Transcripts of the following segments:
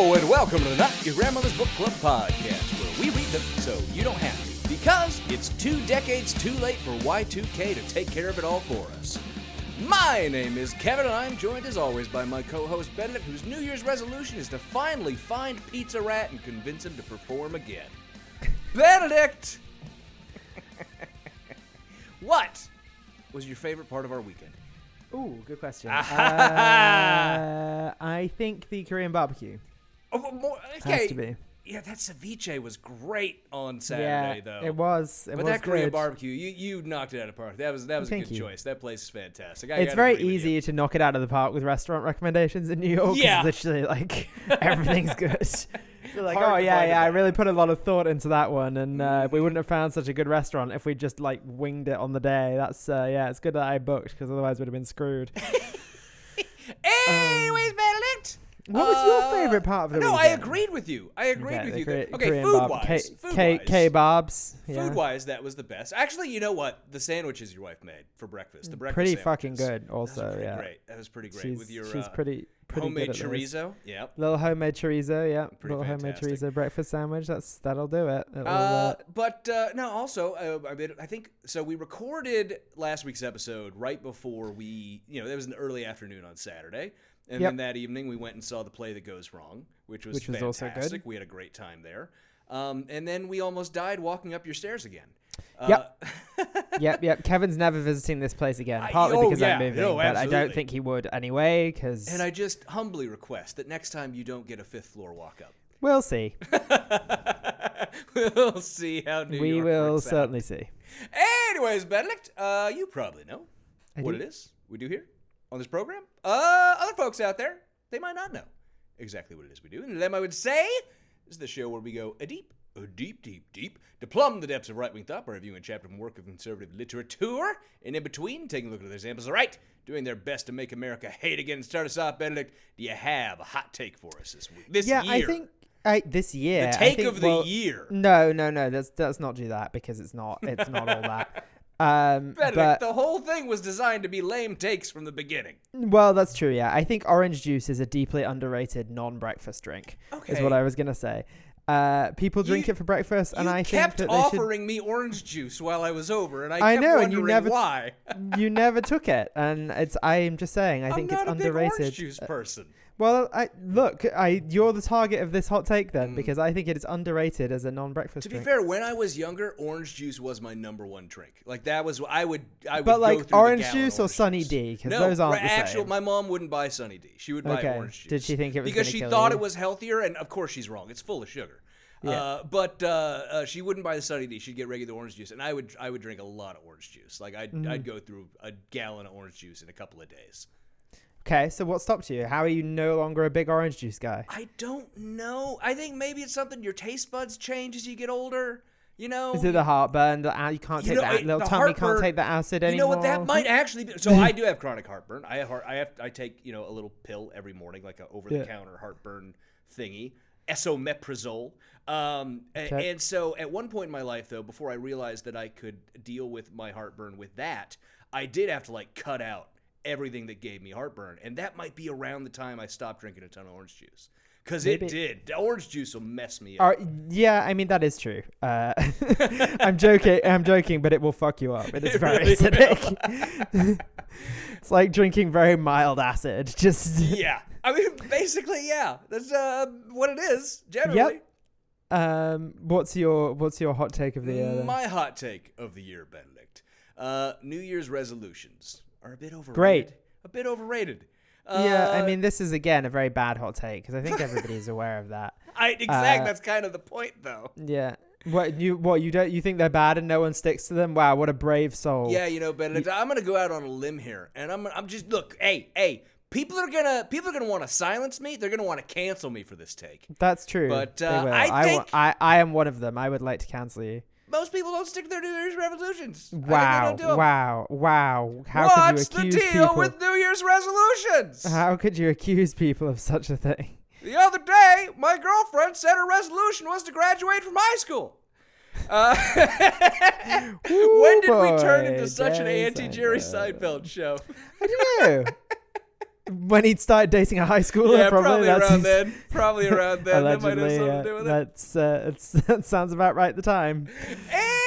Hello and welcome to the Not Your Grandmother's Book Club podcast, where we read them so you don't have to, because it's two decades too late for Y2K to take care of it all for us. My name is Kevin, and I'm joined as always by my co-host Benedict, whose New Year's resolution is to finally find Pizza Rat and convince him to perform again. Benedict, what was your favorite part of our weekend? Ooh, good question. uh, I think the Korean barbecue Oh, more, has okay. to be. Yeah, that ceviche was great on Saturday, yeah, though. it was. It but was that Korean good. barbecue, you you knocked it out of the park. That was that was a good you. choice. That place is fantastic. I It's very easy to knock it out of the park with restaurant recommendations in New York. Yeah. literally like everything's good. You're like, Hard oh yeah, yeah. I really put a lot of thought into that one, and uh, Mm-hmm. we wouldn't have found such a good restaurant if we just like winged it on the day. That's uh, yeah. It's good that I booked because otherwise we'd have been screwed. Anyways, Benedict. What was your uh, favorite part of the No, I weekend? agreed with you. I agreed Okay, with the you. Kore- that- okay, Korean food barb- wise, K- food K- wise, K-bobs. Yeah. food wise, that was the best. Actually, you know what? The sandwiches your wife made for breakfast. The breakfast pretty sandwiches. fucking good. Also, pretty yeah. great. That was pretty great She's with your she's uh, pretty pretty homemade good at those. chorizo. Yep. Little homemade chorizo, yeah. Pretty Little homemade fantastic. chorizo breakfast sandwich. That's that'll do it. It'll, Uh, uh, but uh, no, also, uh, I, mean, I think so. We recorded last week's episode right before we, you know, it was an early afternoon on Saturday, and Yep. then that evening we went and saw the play that goes wrong, which was Which was also good. We had a great time there, um, and then we almost died walking up your stairs again. Yep. Uh, yep, yep. Kevin's never visiting this place again, I- partly oh, because yeah. I'm moving, No, but I don't think he would anyway. Because and I just humbly request that next time you don't get a fifth floor walk up. we'll see. we'll see how New we York will works out. certainly see. Anyways, Benedict, uh, you probably know I what do. it is we do here on this program. Uh, other folks out there, they might not know exactly what it is we do. And to them, I would say, this is the show where we go a deep, a deep, deep, deep to plumb the depths of right wing thought by reviewing a chapter from work of conservative literature. And in between, taking a look at other examples of right, doing their best to make America hate again. Start us off, Benedict. Do you have a hot take for us this week? This yeah, year? I think I this year. the take think, of the well, year. No, no, no. Let's let's not do that because it's not. It's not all that. Um, Benedict, but the whole thing was designed to be lame takes from the beginning. Well, that's true. Yeah, I think orange juice is a deeply underrated non-breakfast drink. Is what I was gonna say. Uh, people drink You- it for breakfast, and I kept think that they should. offering me orange juice while I was over, and I, I know, and you never- why. you never took it, and it's. I am just saying. I I'm think it's underrated. orange juice person. Well, I look. I you're the target of this hot take then, Mm. because I think it is underrated as a non-breakfast drink. To be fair, when I was younger, orange juice was my number one drink. Like that was I would I would but go like through the orange gallon juice or Sunny juice. D, because No, those aren't right, the actual. same. My mom wouldn't buy Sunny D. She would buy Okay. orange juice. Did she think it was because she kill thought you? it was healthier? And of course, she's wrong. It's full of sugar. Yeah. Uh, but uh, uh, she wouldn't buy the Sunny D. She'd get regular orange juice, and I would I would drink a lot of orange juice. Like I'd Mm-hmm. I'd go through a gallon of orange juice in a couple of days. Okay, so what stopped you? How are you no longer a big orange juice guy? I don't know. I think maybe it's something your taste buds change as you get older. You know, Is it the heartburn? The you can't You take know, that it- little the tummy can't take the acid anymore. You know what? That might actually be. So I do have chronic heartburn. I have heart, I have I take you know a little pill every morning, like a over the counter heartburn thingy, esomeprazole. Um, Okay. and so at one point in my life, though, before I realized that I could deal with my heartburn with that, I did have to like cut out everything that gave me heartburn, and that might be around the time I stopped drinking a ton of orange juice. Because it did. The orange juice will mess me up. Are, yeah, I mean that is true. Uh, I'm joking. I'm joking, but it will fuck you up. It is It very really acidic. it's like drinking very mild acid. Just yeah. I mean, basically, yeah. That's uh, what it is, generally. Yep. Um, what's your what's your hot take of the year? Then? My hot take of the year, Benedict. Uh, New Year's resolutions are a bit overrated. Great. A bit overrated. yeah, I Uh, mean this is again a very bad hot take because I think everybody is aware of that. I exact. uh, that's kind of the point, though. Yeah. What you what you don't you think they're bad and no one sticks to them? Wow, what a brave soul. Yeah, you know, Benedict, I'm gonna go out on a limb here, and I'm I'm just look, hey, hey, people are gonna people are gonna want to silence me. They're gonna want to cancel me for this take. That's true. But, uh. I think- I, I am one of them. I would like to cancel you. Most people don't stick to their New Year's resolutions. I think they Wow, do wow, wow. How What's could you accuse the deal people? with New Year's resolutions? How could you accuse people of such a thing? The other day, my girlfriend said her resolution was to graduate from high school. Uh, when did we turn into such an anti-Jerry. Seinfeld show? I don't know. when he'd started dating a high schooler, yeah, probably, probably around his- then. Probably around then. that might have Allegedly, something yeah. to do with it. that's uh, that sounds about right. at The time,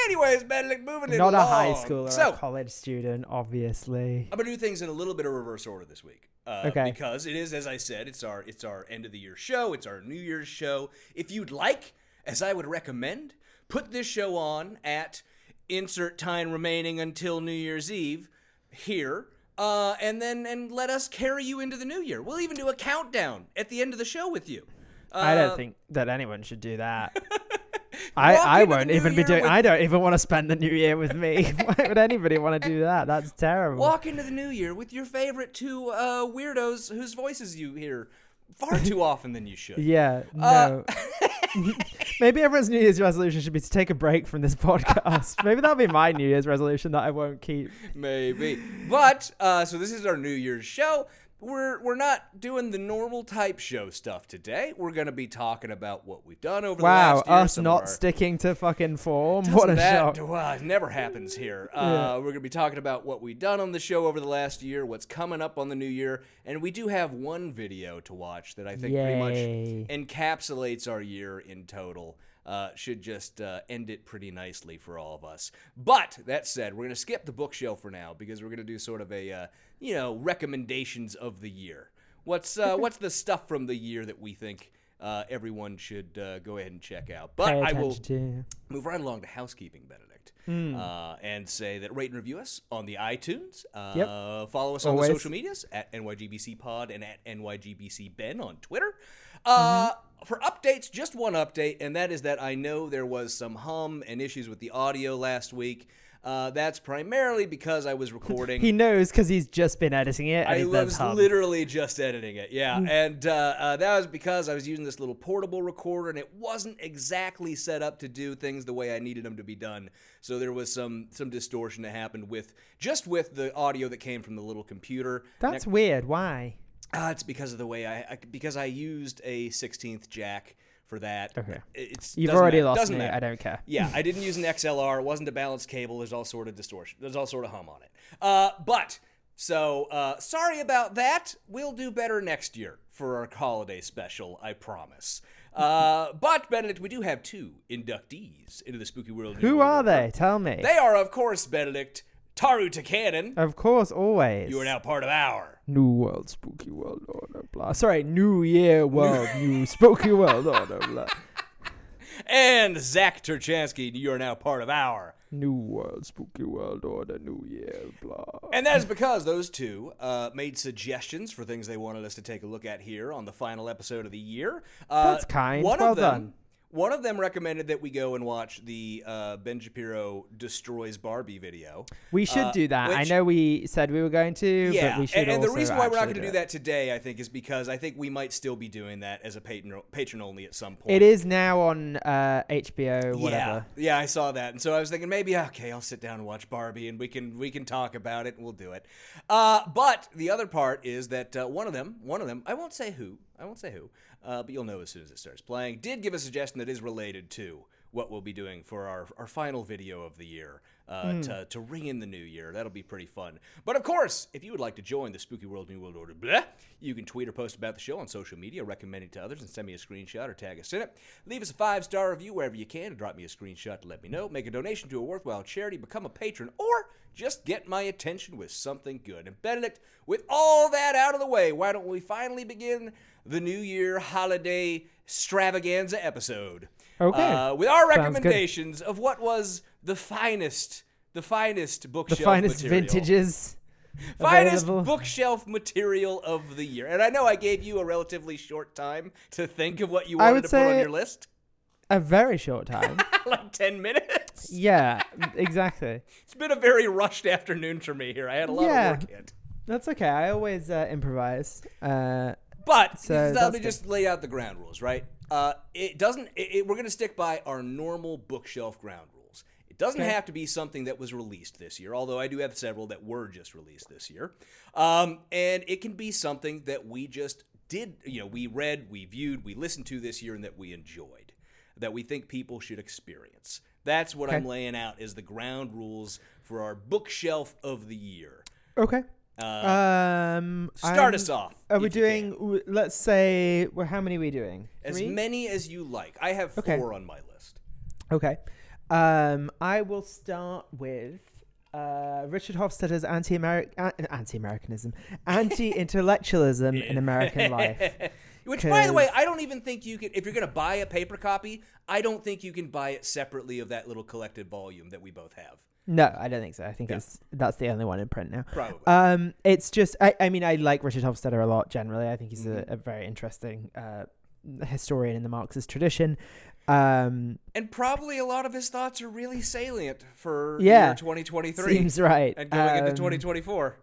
Anyways, Benedict, moving it not a high schooler, So, a college student, obviously. I'm gonna do things in a little bit of reverse order this week. Uh, Okay. Because it is, as I said, it's our it's our end of the year show. It's our New Year's show. If you'd like, as I would recommend, put this show on at insert time remaining until New Year's Eve here. Uh, and then and let us carry you into the new year. We'll even do a countdown at the end of the show with you. Uh, I don't think that anyone should do that. I, I won't even be doing. with- I don't even want to spend the new year with me. Why would anybody want to do that? That's terrible. walk into the new year with your favorite two uh, weirdos whose voices you hear far too often than you should. Yeah, Uh, no. Maybe everyone's New Year's resolution should be to take a break from this podcast. Maybe that'll be my New Year's resolution that I won't keep. Maybe. But uh, so this is our New Year's show. We're we're not doing the normal type show stuff today. We're gonna be talking about what we've done over Wow, the last year. Wow, us not our- sticking to fucking form. Doesn't What a that, shock. Wow, it never happens here. Uh, We're going to be talking about what we've done on the show over the last year, what's coming up on the new year, and we do have one video to watch that I think Yay. pretty much encapsulates our year in total. Uh, should just uh, end it pretty nicely for all of us. But that said, we're going to skip the bookshelf for now because we're going to do sort of a uh, you know recommendations of the year. What's uh, what's the stuff from the year that we think uh, everyone should uh, go ahead and check out? But I will to. move right along to housekeeping, Benedict, uh, and say that rate and review us on the iTunes. Uh, Yep. Follow us on the social medias at NYGBC Pod and at NYGBC Ben on Twitter. Uh, Mm-hmm. For updates, just one update, and that is that I know there was some hum and issues with the audio last week. Uh, that's primarily because I was recording. He knows because he's just been editing it. I was literally just editing it, yeah, Hmm. and uh, uh, that was because I was using this little portable recorder, and it wasn't exactly set up to do things the way I needed them to be done. So there was some some distortion that happened with just with the audio that came from the little computer. That's weird. Why? Uh, it's because of the way I, I because I used a 16th jack for that. Okay. It's You've already matter- lost doesn't me. matter. I don't care. Yeah, I didn't use an XLR. It wasn't a balanced cable. There's all sort of distortion. There's all sort of hum on it. Uh, but so uh, sorry about that. We'll do better next year for our holiday special. I promise. Uh, but Benedict, we do have two inductees into the spooky world. Who World are they? Tell me. They are, of course, Benedict Taru Takanen. of course, always. You are now part of our. New World Spooky World Order. Blah. Sorry, New Year World New Spooky World Order. Blah. And Zach Turchansky, you are now part of our. New World Spooky World Order. New Year. Blah. And that is because those two uh, made suggestions for things they wanted us to take a look at here on the final episode of the year. Uh, That's kind. One Well of them, done. One of them recommended that we go and watch the uh, Ben Shapiro destroys Barbie video. We should uh, do that. I know we said we were going to, Yeah, but we should and, and the reason why we're not going to do do that today, I think, is because I think we might still be doing that as a patron patron only at some point. It is now on uh, HBO, whatever. Yeah, yeah, I saw that, and so I was thinking maybe okay, I'll sit down and watch Barbie, and we can we can talk about it, and we'll do it. Uh, but the other part is that uh, one of them, one of them, I won't say who, I won't say who, uh, but you'll know as soon as it starts playing. Did give a suggestion that is related to what we'll be doing for our, our final video of the year uh, to, to ring in the new year. That'll be pretty fun. But of course, if you would like to join the Spooky World New World Order, blah, you can tweet or post about the show on social media, recommend it to others, and send me a screenshot or tag us in it. Leave us a five star review wherever you can, and drop me a screenshot to let me know. Make a donation to a worthwhile charity, become a patron, or just get my attention with something good. And Benedict, with all that out of the way, why don't we finally begin the New Year holiday extravaganza episode? Okay. Uh, with our recommendations of what was the finest, the finest bookshelf, The finest material. vintages. Finest available. bookshelf material of the year. And I know I gave you a relatively short time to think of what you wanted to put on your list. A very short time. like 10 minutes. yeah, exactly. It's been a very rushed afternoon for me here. I had a lot Yeah. of work in. That's okay. I always uh, improvise. Uh, But So let me good. just lay out the ground rules, right? Uh, it doesn't. It, it- we're going to stick by our normal bookshelf ground rules. It doesn't Okay. have to be something that was released this year, although I do have several that were just released this year. Um, and it can be something that we just did. You know, we read, we viewed, we listened to this year, and that we enjoyed, that we think people should experience. That's what I'm laying out as the ground rules for our bookshelf of the year. okay. Uh, Um, start I'm- us off. Are we doing? w- Let's say. Well, how many are we doing? As Three? many as you like. I have Okay. four on my list. Okay. Um, I will start with uh, Richard Hofstadter's anti-American, anti-Americanism, anti-intellectualism in American life. Which, by the way, I don't even think you can. If you're going to buy a paper copy, I don't think you can buy it separately of that little collected volume that we both have. No, I don't think so. I think Yeah. it's that's the only one in print now. Probably. Um, it's just I, I mean I like Richard Hofstadter a lot generally. I think he's Mm-hmm. a, a very interesting uh, historian in the Marxist tradition. Um, and probably a lot of his thoughts are really salient for Yeah. 2023 seems right. and going into Um, 2024.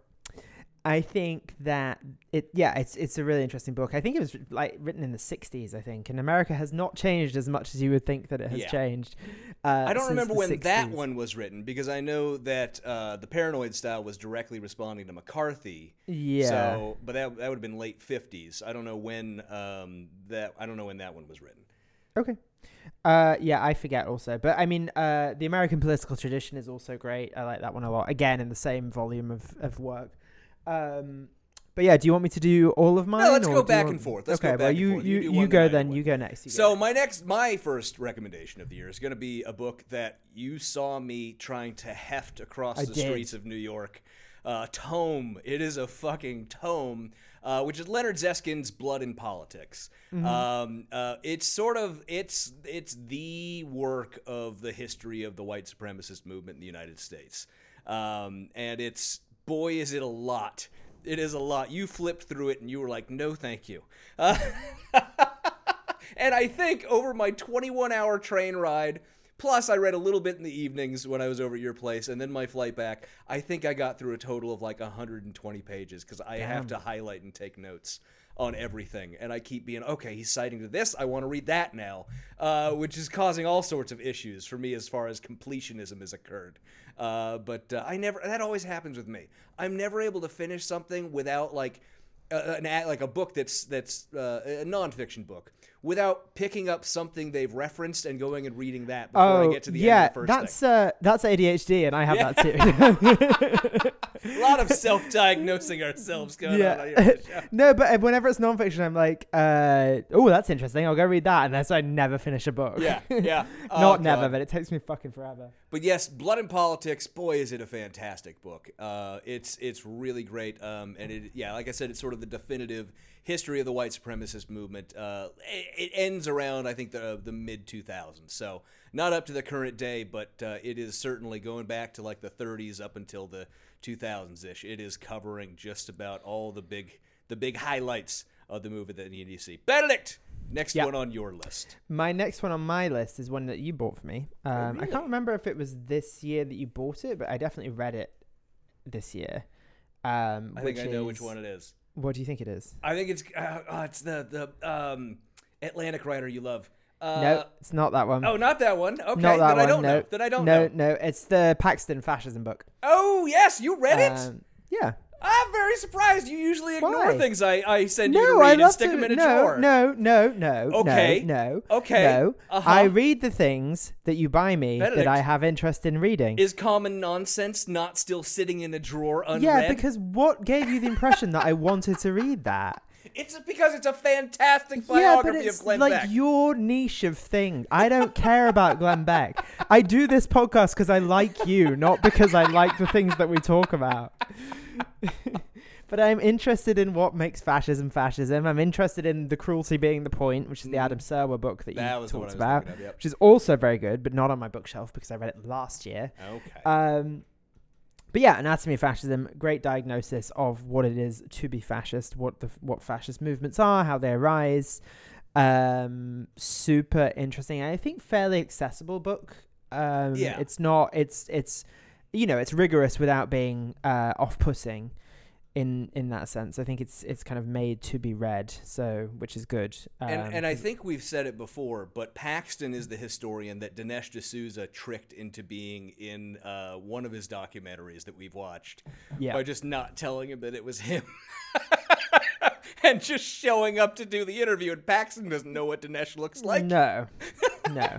I think that it yeah it's it's a really interesting book. I think it was like written in the 60s I think and America has not changed as much as you would think that it has Yeah. changed. Uh, I don't remember when that one was written because I know that uh, the Paranoid style was directly responding to McCarthy. Yeah. So, but that that would have been late 50s. I don't know when um, that. I don't know when that one was written. Okay. Uh, yeah, I forget also, but I mean, uh, the American political tradition is also great. I like that one a lot. Again, in the same volume of of work. Um, but yeah, do you want me to do all of mine? No, let's go back want- and forth. Let's go okay, back well, and you forth. You you you, go then I do then. one. You go next. You So next. my next, my first recommendation of the year is going to be a book that you saw me trying to heft across I the did. streets of New York. Uh, tome. It is a fucking tome, uh, which is Leonard Zeskin's Blood and Politics. Mm-hmm. Um, uh, it's sort of it's it's the work of the history of the white supremacist movement in the United States, um, and it's boy is it a lot. It is a lot. You flipped through it and you were like, no, thank you. Uh, and I think over my 21 hour train ride, plus I read a little bit in the evenings when I was over at your place, and then my flight back, I think I got through a total of like 120 pages because I have to highlight and take notes on everything. And I keep being, okay, he's citing to this, I want to read that now, uh, which is causing all sorts of issues for me as far as completionism has occurred. Uh, but uh, I never, that always happens with me. I'm never able to finish something without like, an like a book that's that's uh, a nonfiction book without picking up something they've referenced and going and reading that before Oh I get to the yeah, end of the first that's uh that's ADHD, and I have that too. A lot of self-diagnosing ourselves going on. on yeah. here. No, but uh, whenever it's nonfiction, I'm like, uh, oh, that's interesting. I'll go read that, and then so I never finish a book. Yeah, yeah. Oh, Not never, God. but it takes me fucking forever. But yes, Blood and Politics. Boy, is it a fantastic book. Uh, it's it's really great. Um, and it yeah, like I said, it's sort of the definitive history of the white supremacist movement. Uh, it, it ends around I think the the mid 2000s. So not up to the current day, but uh, it is certainly going back to like the 30s up until the 2000s ish. It is covering just about all the big the big highlights of the movie that you need to see. Benedict, next Yeah. one on your list. My next one on my list is one that you bought for me. Um, I Oh, really? can't remember if it was this year that you bought it, but I definitely read it this year. Um, I think I know which one it is. What do you think it is? I think it's uh, uh, it's the the um, Atlantic writer you love. Uh, no, it's not that one. Oh, not that one. Okay, not that then I one. don't no. know. Then I don't no, know. No, no, it's the Paxton fascism book. Oh yes, you read it. Um, yeah. I'm very surprised. You usually ignore Why? things I, I send you to No, read I and stick to. them in a no, drawer. no, no, no. Okay. No. no Okay. No. Uh-huh. I read the things that you buy me Benedict. that I have interest in reading. Is common nonsense not still sitting in a drawer unread? yeah, because what gave you the impression that I wanted to read that? It's because it's a fantastic yeah, biography it's of Glenn like Beck. Like your niche of thing. I don't care about Glenn Beck. I do this podcast because I like you, not because I like the things that we talk about. but I'm interested in what makes fascism fascism. I'm interested in the cruelty being the point, which is the Adam Serwer book that you. That was talked about, of, yep. which is also very good, but not on my bookshelf because I read it last year. okay. Um, but yeah, Anatomy of Fascism, great diagnosis of what it is to be fascist, what the what fascist movements are, how they arise. Um, super interesting. I think fairly accessible book. Um, Yeah. It's not. It's it's, you know, it's rigorous without being uh, off-putting. In in that sense, I think it's it's kind of made to be read, so which is good. And, Um, and I think we've said it before, but Paxton is the historian that Dinesh D'Souza tricked into being in uh, one of his documentaries that we've watched yeah, by just not telling him that it was him. and just showing up to do the interview, and Paxton doesn't know what Dinesh looks like. no, no,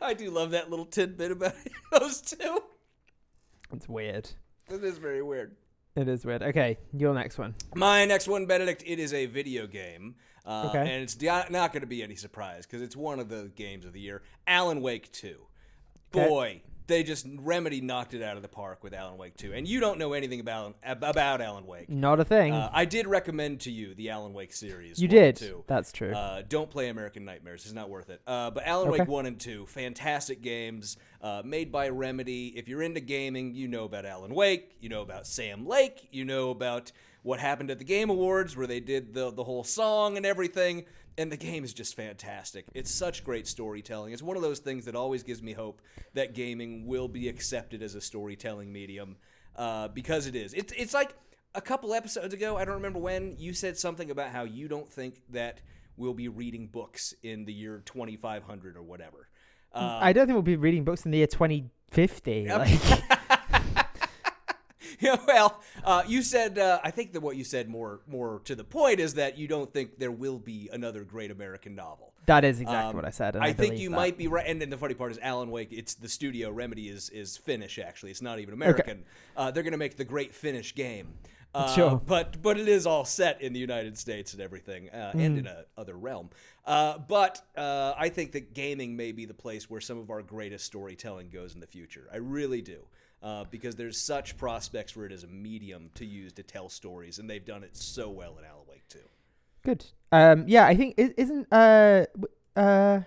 I do love that little tidbit about those two. it's weird. It is very weird. It is weird. Okay, your next one. My next one, Benedict, it is a video game. Uh, Okay. And it's not going to be any surprise because it's one of the games of the year. Alan Wake 2. Boy, they just, Remedy knocked it out of the park with Alan Wake 2. And you don't know anything about, about Alan Wake. Not a thing. Uh, I did recommend to you the Alan Wake series. you did. two. That's true. Uh, don't play American Nightmares. It's not worth it. Uh, but Alan Okay. Wake 1 and 2, fantastic games uh, made by Remedy. If you're into gaming, you know about Alan Wake. You know about Sam Lake. You know about what happened at the Game Awards where they did the, the whole song and everything. And the game is just fantastic. It's such great storytelling. It's one of those things that always gives me hope that gaming will be accepted as a storytelling medium uh, because it is. It's, it's like a couple episodes ago, I don't remember when, you said something about how you don't think that we'll be reading books in the year 2500 or whatever. Uh, I don't think we'll be reading books in the year 2050. Like, yeah, well, uh, you said uh, I think that what you said more more to the point is that you don't think there will be another great American novel. that is exactly Um, what I said. I, I, think you that. might be right. And then the funny part is Alan Wake. It's the studio Remedy is is Finnish actually. It's not even American. Uh, they're gonna make the great Finnish game. Uh, Sure. But but it is all set in the United States and everything, uh, and Hmm. in a other realm. Uh, but uh, I think that gaming may be the place where some of our greatest storytelling goes in the future. I really do. Uh, because there's such prospects for it as a medium to use to tell stories, and they've done it so well in Alan Wake too. Good. Um, yeah, I think is isn't uh uh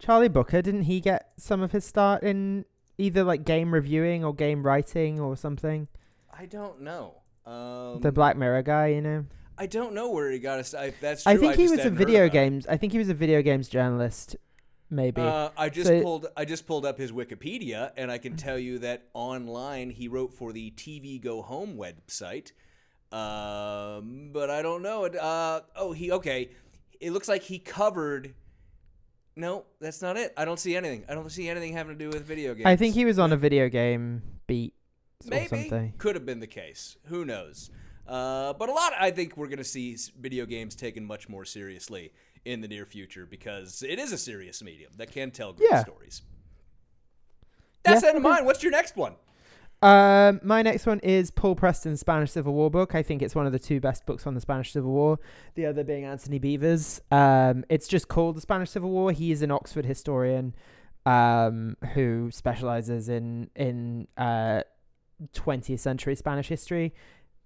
Charlie Brooker didn't he get some of his start in either like game reviewing or game writing or something? I don't know. Um, the Black Mirror guy, you know. I don't know where he got his. I, that's true. I think he was a video games. I think he was a video games journalist, maybe. Uh, I just So- pulled. I just pulled up his Wikipedia, and I can tell you that online he wrote for the TV Go Home website. Um, but I don't know. it. Uh, oh, he okay. It looks like he covered. No, that's not it. I don't see anything. I don't see anything having to do with video games. I think he was on a video game beat or maybe something. could have been the case. Who knows? Uh, but a lot. I think we're going to see video games taken much more seriously in the near future because it is a serious medium that can tell great Yeah. stories. That's Yeah, that in mind. What's your next one? Um, my next one is Paul Preston's Spanish Civil War book. I think it's one of the two best books on the Spanish Civil War. The other being Anthony Beevor's. Um, it's just called the Spanish Civil War. He is an Oxford historian, um, who specializes in in uh, 20th century Spanish history.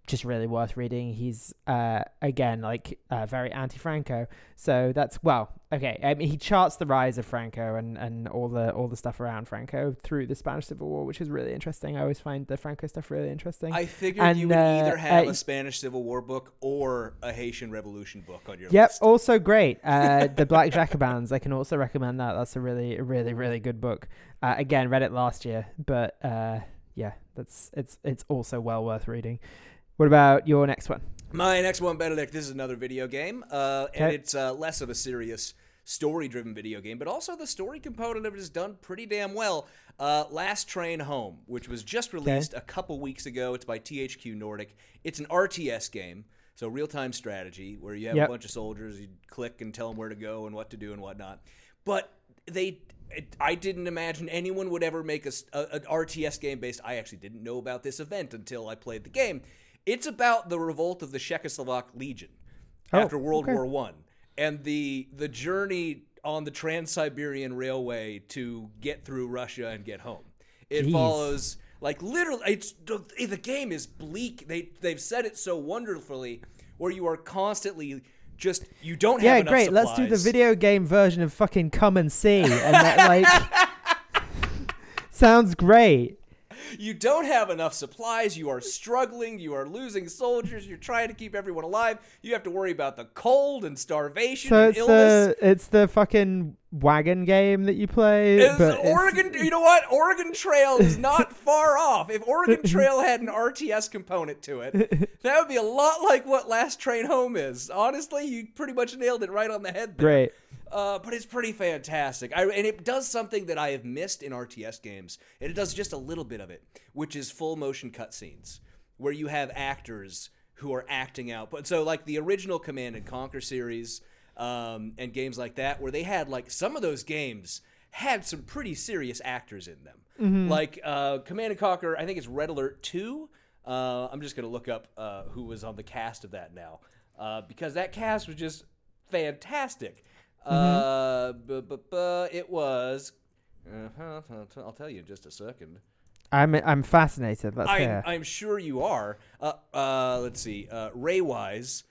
Just really worth reading. He's uh, again like uh, very anti-Franco, so that's well okay. I mean, he charts the rise of Franco and, and all the all the stuff around Franco through the Spanish Civil War, which is really interesting. I always find the Franco stuff really interesting. I figured And, you would uh, either have uh, a Spanish Civil War book or a Haitian Revolution book on your Yep, list. also great. Uh, the Black Jacobins. I can also recommend that. That's a really, really, really good book. Uh, again, read it last year, but uh, yeah, that's it's it's also well worth reading. What about your next one? My next one, Benedict. This is another video game, uh, and Okay. it's uh, less of a serious story-driven video game, but also the story component of it is done pretty damn well. Uh, Last Train Home, which was just released a couple weeks ago. It's by THQ Nordic. It's an RTS game, so real-time strategy, where you have Yep. a bunch of soldiers. You click and tell them where to go and what to do and whatnot. But they. It, I didn't imagine anyone would ever make a, a- an RTS game based. I actually didn't know about this event until I played the game. It's about the revolt of the Czechoslovak Legion Oh, after World okay. War One, and the the journey on the Trans Siberian Railway to get through Russia and get home. It Jeez. follows like literally. It's the, the game is bleak. They they've said it so wonderfully, where you are constantly just you don't have Yeah, great. Let's do the video game version of fucking Come and See, and that like sounds great. You don't have enough supplies. You are struggling. You are losing soldiers. You're trying to keep everyone alive. You have to worry about the cold and starvation So and it's illness. the it's the fucking wagon game that you play. It's but it's- Oregon, you know what? Oregon Trail is not far off. If Oregon Trail had an RTS component to it, that would be a lot like what Last Train Home is. Honestly, you pretty much nailed it right on the head. There. Great. Uh, but it's pretty fantastic. I, and it does something that I have missed in RTS games, and it does just a little bit of it, which is full motion cutscenes, where you have actors who are acting out. But so, like the original Command and Conquer series, um, and games like that, where they had like some of those games had some pretty serious actors in them. Like uh, Command and Conquer, I think it's Red Alert Two. Uh, I'm just gonna look up uh, who was on the cast of that now, uh, because that cast was just fantastic. Uh, bu- bu- it was. Uh, I'll tell you in just a second. I'm I'm fascinated. Let's I'm, hear. I'm sure you are. Uh, uh, let's see. Uh, Ray Wise.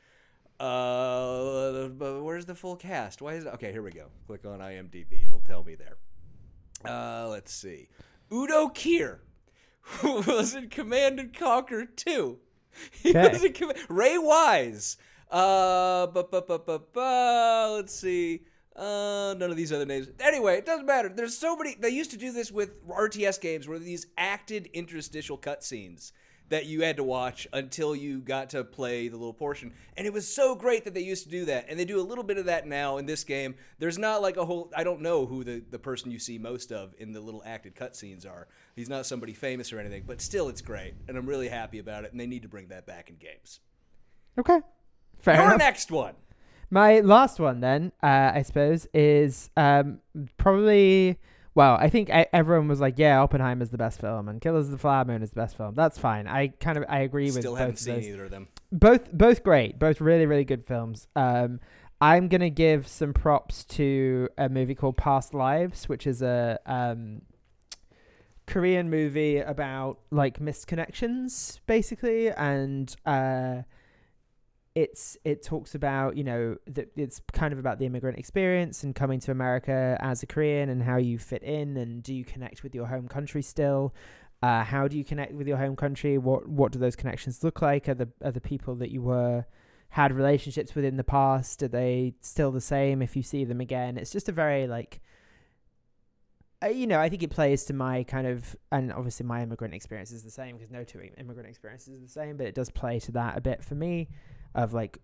Uh, where's the full cast? Why is it? Okay, here we go. Click on IMDb. It'll tell me there. Uh, let's see. Udo Kier, who was in Command and Conquer 2. He Okay. was in Ray Wise. Uh, bu- bu- bu- bu- bu- let's see. Uh, none of these other names. Anyway, it doesn't matter. There's so many. They used to do this with RTS games where these acted interstitial cutscenes that you had to watch until you got to play the little portion. And it was so great that they used to do that. And they do a little bit of that now in this game. There's not like a whole. I don't know who the, the person you see most of in the little acted cutscenes are. He's not somebody famous or anything, but still, it's great. And I'm really happy about it. And they need to bring that back in games. okay. Fair Your enough. next one. My last one, then, uh, I suppose, is um, probably. Well, I think e- everyone was like, "Yeah, Oppenheim is the best film, and Killers of the Flower Moon is the best film." That's fine. I kind of I agree with Still both haven't of seen those. either of them. both both great both really really good films um i'm gonna give some props to a movie called past lives which is a um korean movie about like missed connections basically and uh it's it talks about you know that it's kind of about the immigrant experience and coming to america as a korean and how you fit in and do you connect with your home country still uh, how do you connect with your home country? What what do those connections look like? Are the are the people that you were had relationships with in the past? Are they still the same if you see them again? It's just a very like, uh, you know, I think it plays to my kind of and obviously my immigrant experience is the same because no two immigrant experiences are the same, but it does play to that a bit for me, of like,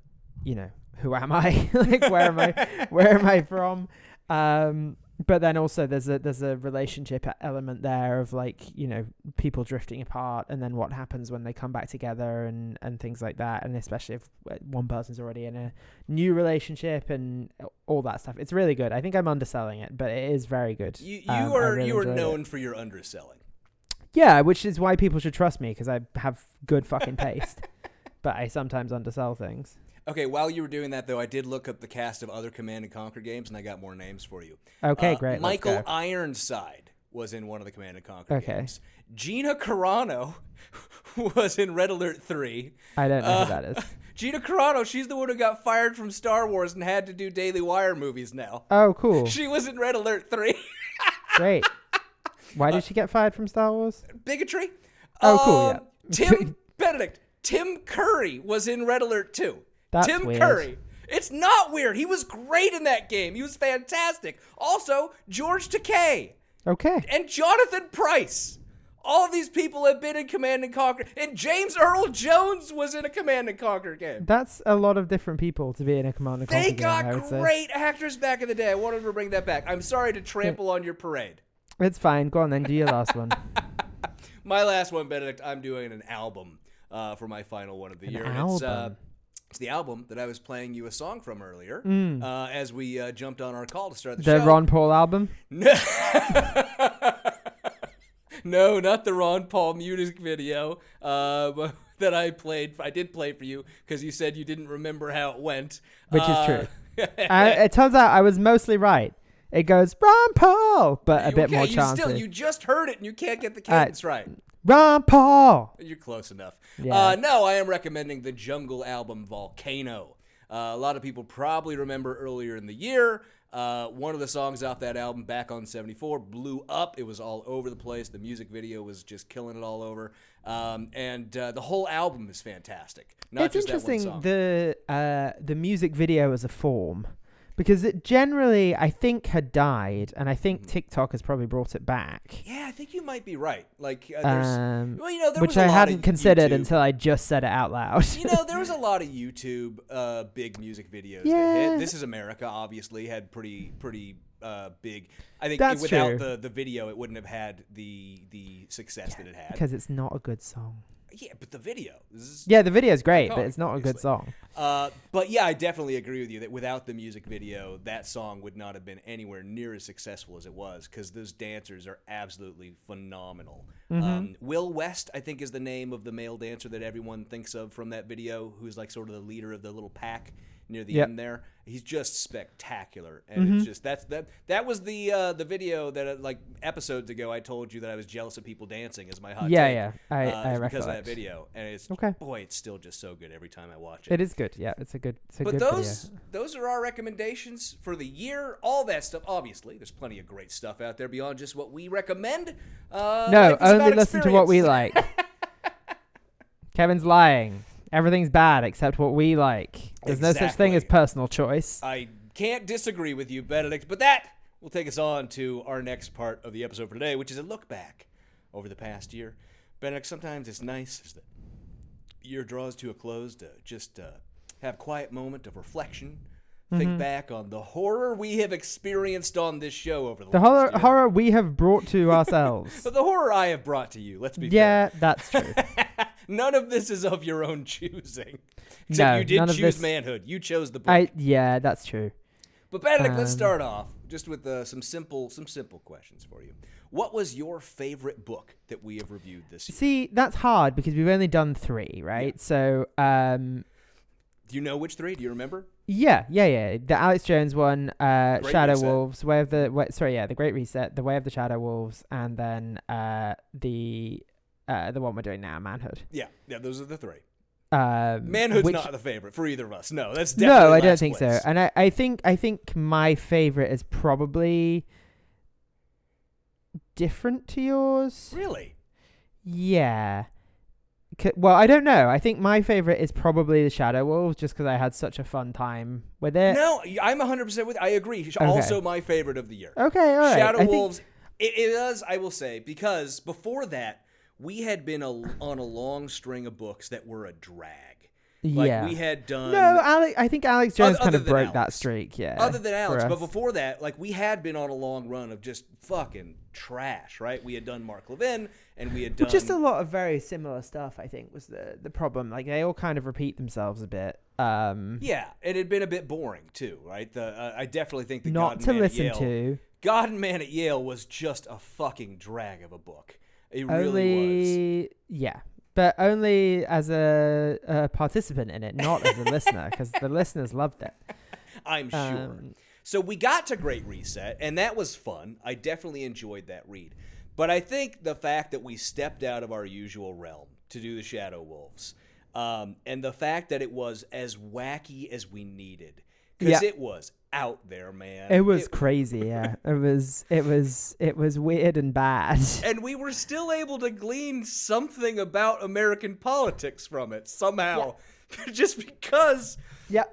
you know, who am I? like where am I? Where am I from? Um, but then also there's a there's a relationship element there of like you know people drifting apart and then what happens when they come back together and and things like that and especially if uh, one person's already in a new relationship and all that stuff it's really good i think i'm underselling it but it is very good You you Um, are really you are enjoyed it. known for your underselling. yeah which is why people should trust me because i have good fucking taste but i sometimes undersell things Okay, while you were doing that though, I did look up the cast of other Command and Conquer games, and I got more names for you. okay Uh, great Michael. Ironside was in one of the Command and Conquer Okay. games. Gina Carano was in Red Alert Three. i don't know uh, who that is Gina Carano, she's the one who got fired from Star Wars and had to do Daily Wire movies now. oh cool She was in Red Alert 3. great why did she get fired from star wars Bigotry. Oh, cool, Um, yeah. Tim Benedict. Tim Curry was in Red Alert 2. That's Tim weird. Curry. It's not weird. He was great in that game. He was fantastic. Also, George Takei okay and Jonathan Pryce. All of these people have been in Command and Conquer. And James Earl Jones was in a Command and Conquer game. That's a lot of different people to be in a Command and Conquer They game, got I would say. great actors back in the day. I wanted to bring that back. I'm sorry to trample on your parade. It's fine. Go on then. Do your last one. My last one, Benedict, I'm doing an album uh, for my final one of the An year. and It's, uh, it's the album that I was playing you a song from earlier Mm. uh, as we uh, jumped on our call to start the, The show. Ron Paul album. No. no, not the Ron Paul music video uh, that I played. I did play for you because you said you didn't remember how it went. Which is Uh, true. I, it turns out I was mostly right. It goes Ron Paul, but a bit can't- more you still, you just heard it and you can't get the cadence right. Ron Paul. You're close enough. Yeah. Uh, no, I am recommending the Jungle album Volcano. Uh, a lot of people probably remember earlier in the year Uh, one of the songs off that album, Back on 74, blew up. It was all over the place. The music video was just killing it all over. Um, and uh, the whole album is fantastic. Not it's just interesting that one song. the uh, the music video as a form because it generally I think had died and I think TikTok has probably brought it back. yeah, I think you might be right. Like, uh, there's, Um, well, you know, there which I hadn't considered YouTube. until I just said it out loud. you know, there was a lot of YouTube uh, big music videos that Yeah. hit. This is America, obviously, had pretty pretty uh, big. I think That's without true. the the video, it wouldn't have had the the success that it had. because it's not a good song. Yeah, but the video. Is, Yeah, the video is great, but it's not a good song. Uh, but yeah, I definitely agree with you that without the music video, that song would not have been anywhere near as successful as it was because those dancers are absolutely phenomenal. Mm-hmm. Um, Will West, I think, is the name of the male dancer that everyone thinks of from that video, who's like sort of the leader of the little pack near the Yep. end there. He's just spectacular, and Mm-hmm. it's just that's that. That was the uh, the video that uh, like episodes ago I told you that I was jealous of people dancing as my hot Yeah, take. yeah, I- uh, I because of that video, and it's Okay. boy, it's still just so good every time I watch it. It is good. Yeah, it's a good. It's a but good those video. those are our recommendations for the year. All that stuff. Obviously, there's plenty of great stuff out there beyond just what we recommend. Uh, No, only listen to what we like. Kevin's lying. Everything's bad except what we like. There's no such thing as personal choice. I can't disagree with you, Benedict. But that will take us on to our next part of the episode for today, which is a look back over the past year. Benedict, sometimes it's nice as the year draws to a close to just uh, have a quiet moment of reflection. Mm-hmm. Think back on the horror we have experienced on this show over the, The last horror, year. horror we have brought to ourselves. But the horror I have brought to you, let's be yeah, that's true. None of this is of your own choosing. Except No, you did choose this- manhood. You chose the book. I yeah, that's true. but Benedict, let's um, start off just with uh, some simple some simple questions for you. What was your favorite book that we have reviewed this year? See, that's hard because we've only done three, right? So, um, Do you know which three? Do you remember? yeah, yeah, yeah. The Alex Jones one, uh, Shadow Reset. Wolves, Way of the, way, sorry, yeah, the Great Reset, the Way of the Shadow Wolves, and then uh, the uh, the one we're doing now, Manhood. Yeah, yeah, those are the three. Um, Manhood's which- not the favorite for either of us. No, that's definitely no, I don't think place. so. And I, I think I think my favorite is probably different to yours. Really? Yeah. C- well, I don't know. I think my favorite is probably the Shadow Wolves, just because I had such a fun time with it. No, I'm 100% with I agree. Also my favorite of the year. Okay, all right. Shadow I think- Wolves. It, it is, I will say, because before that, we had been a, on a long string of books that were a drag. Like yeah. we had done. no, Alex. I think Alex Jones Other kind of than broke that streak. Yeah. other than Alex, but before that, like we had been on a long run of just fucking trash, right? We had done Mark Levin, and we had done But just a lot of very similar stuff. I think was the the problem. Like they all kind of repeat themselves a bit. Um, yeah, it had been a bit boring too, right? The uh, I definitely think the God not and to Man at listen Yale, to. God and Man at Yale was just a fucking drag of a book. It really was. yeah but only as a, a participant in it not as a listener because the listeners loved it I'm sure. Um, so we got to Great Reset, and that was fun. I definitely enjoyed that read. But I think the fact that we stepped out of our usual realm to do the Shadow Wolves, um, and the fact that it was as wacky as we needed, because Yeah. it was out there, man. it was crazy yeah it was it was it was weird and bad and we were still able to glean something about American politics from it somehow, just because yeah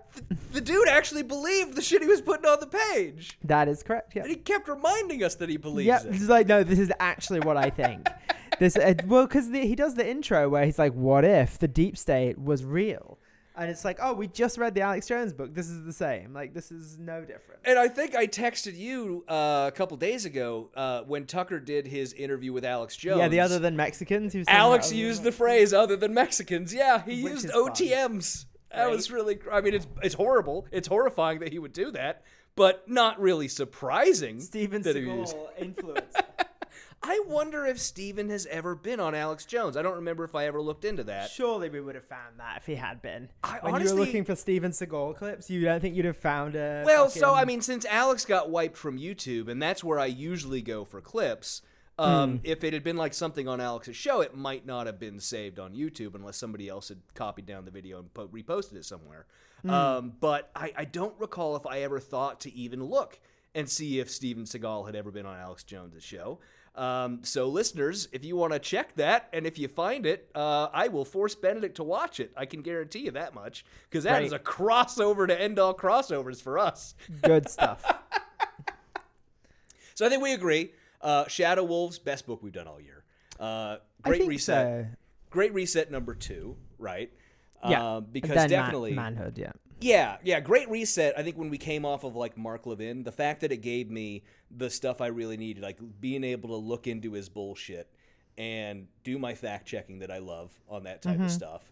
the dude actually believed the shit he was putting on the page. that is correct yeah And he kept reminding us that he believes yeah it. he's like no this is actually what i think this uh, well because he does the intro where he's like what if the deep state was real and it's like oh we just read the alex jones book this is the same like this is no different And I think I texted you uh, a couple days ago uh, when Tucker did his interview with Alex Jones. yeah the other than mexicans he was Alex used the phrase "other than Mexicans." Yeah, he Which used. OTMs. That Right. was really. I mean, it's it's horrible. It's horrifying that he would do that, but not really surprising. Steven Seagal influence. I wonder if Steven has ever been on Alex Jones. I don't remember if I ever looked into that. Surely we would have found that if he had been. I when you were looking for Steven Seagal clips, you don't think you'd have found a. Well, so I mean, since Alex got wiped from YouTube, and that's where I usually go for clips. Um, If it had been like something on Alex's show, it might not have been saved on YouTube unless somebody else had copied down the video and po- reposted it somewhere. Um, but I, I don't recall if I ever thought to even look and see if Steven Seagal had ever been on Alex Jones's show. Um, so, listeners, if you want to check that, and if you find it, uh, I will force Benedict to watch it. I can guarantee you that much, because that is Great. a crossover to end all crossovers for us. Good stuff. So I think we agree. Uh, Shadow Wolves, best book we've done all year. Uh, great reset. so. Great reset number two, right? Yeah, Um, because definitely, manhood. Yeah. Yeah, yeah, great reset. I think when we came off of like Mark Levin, the fact that it gave me the stuff I really needed, like being able to look into his bullshit and do my fact checking that I love on that type of stuff.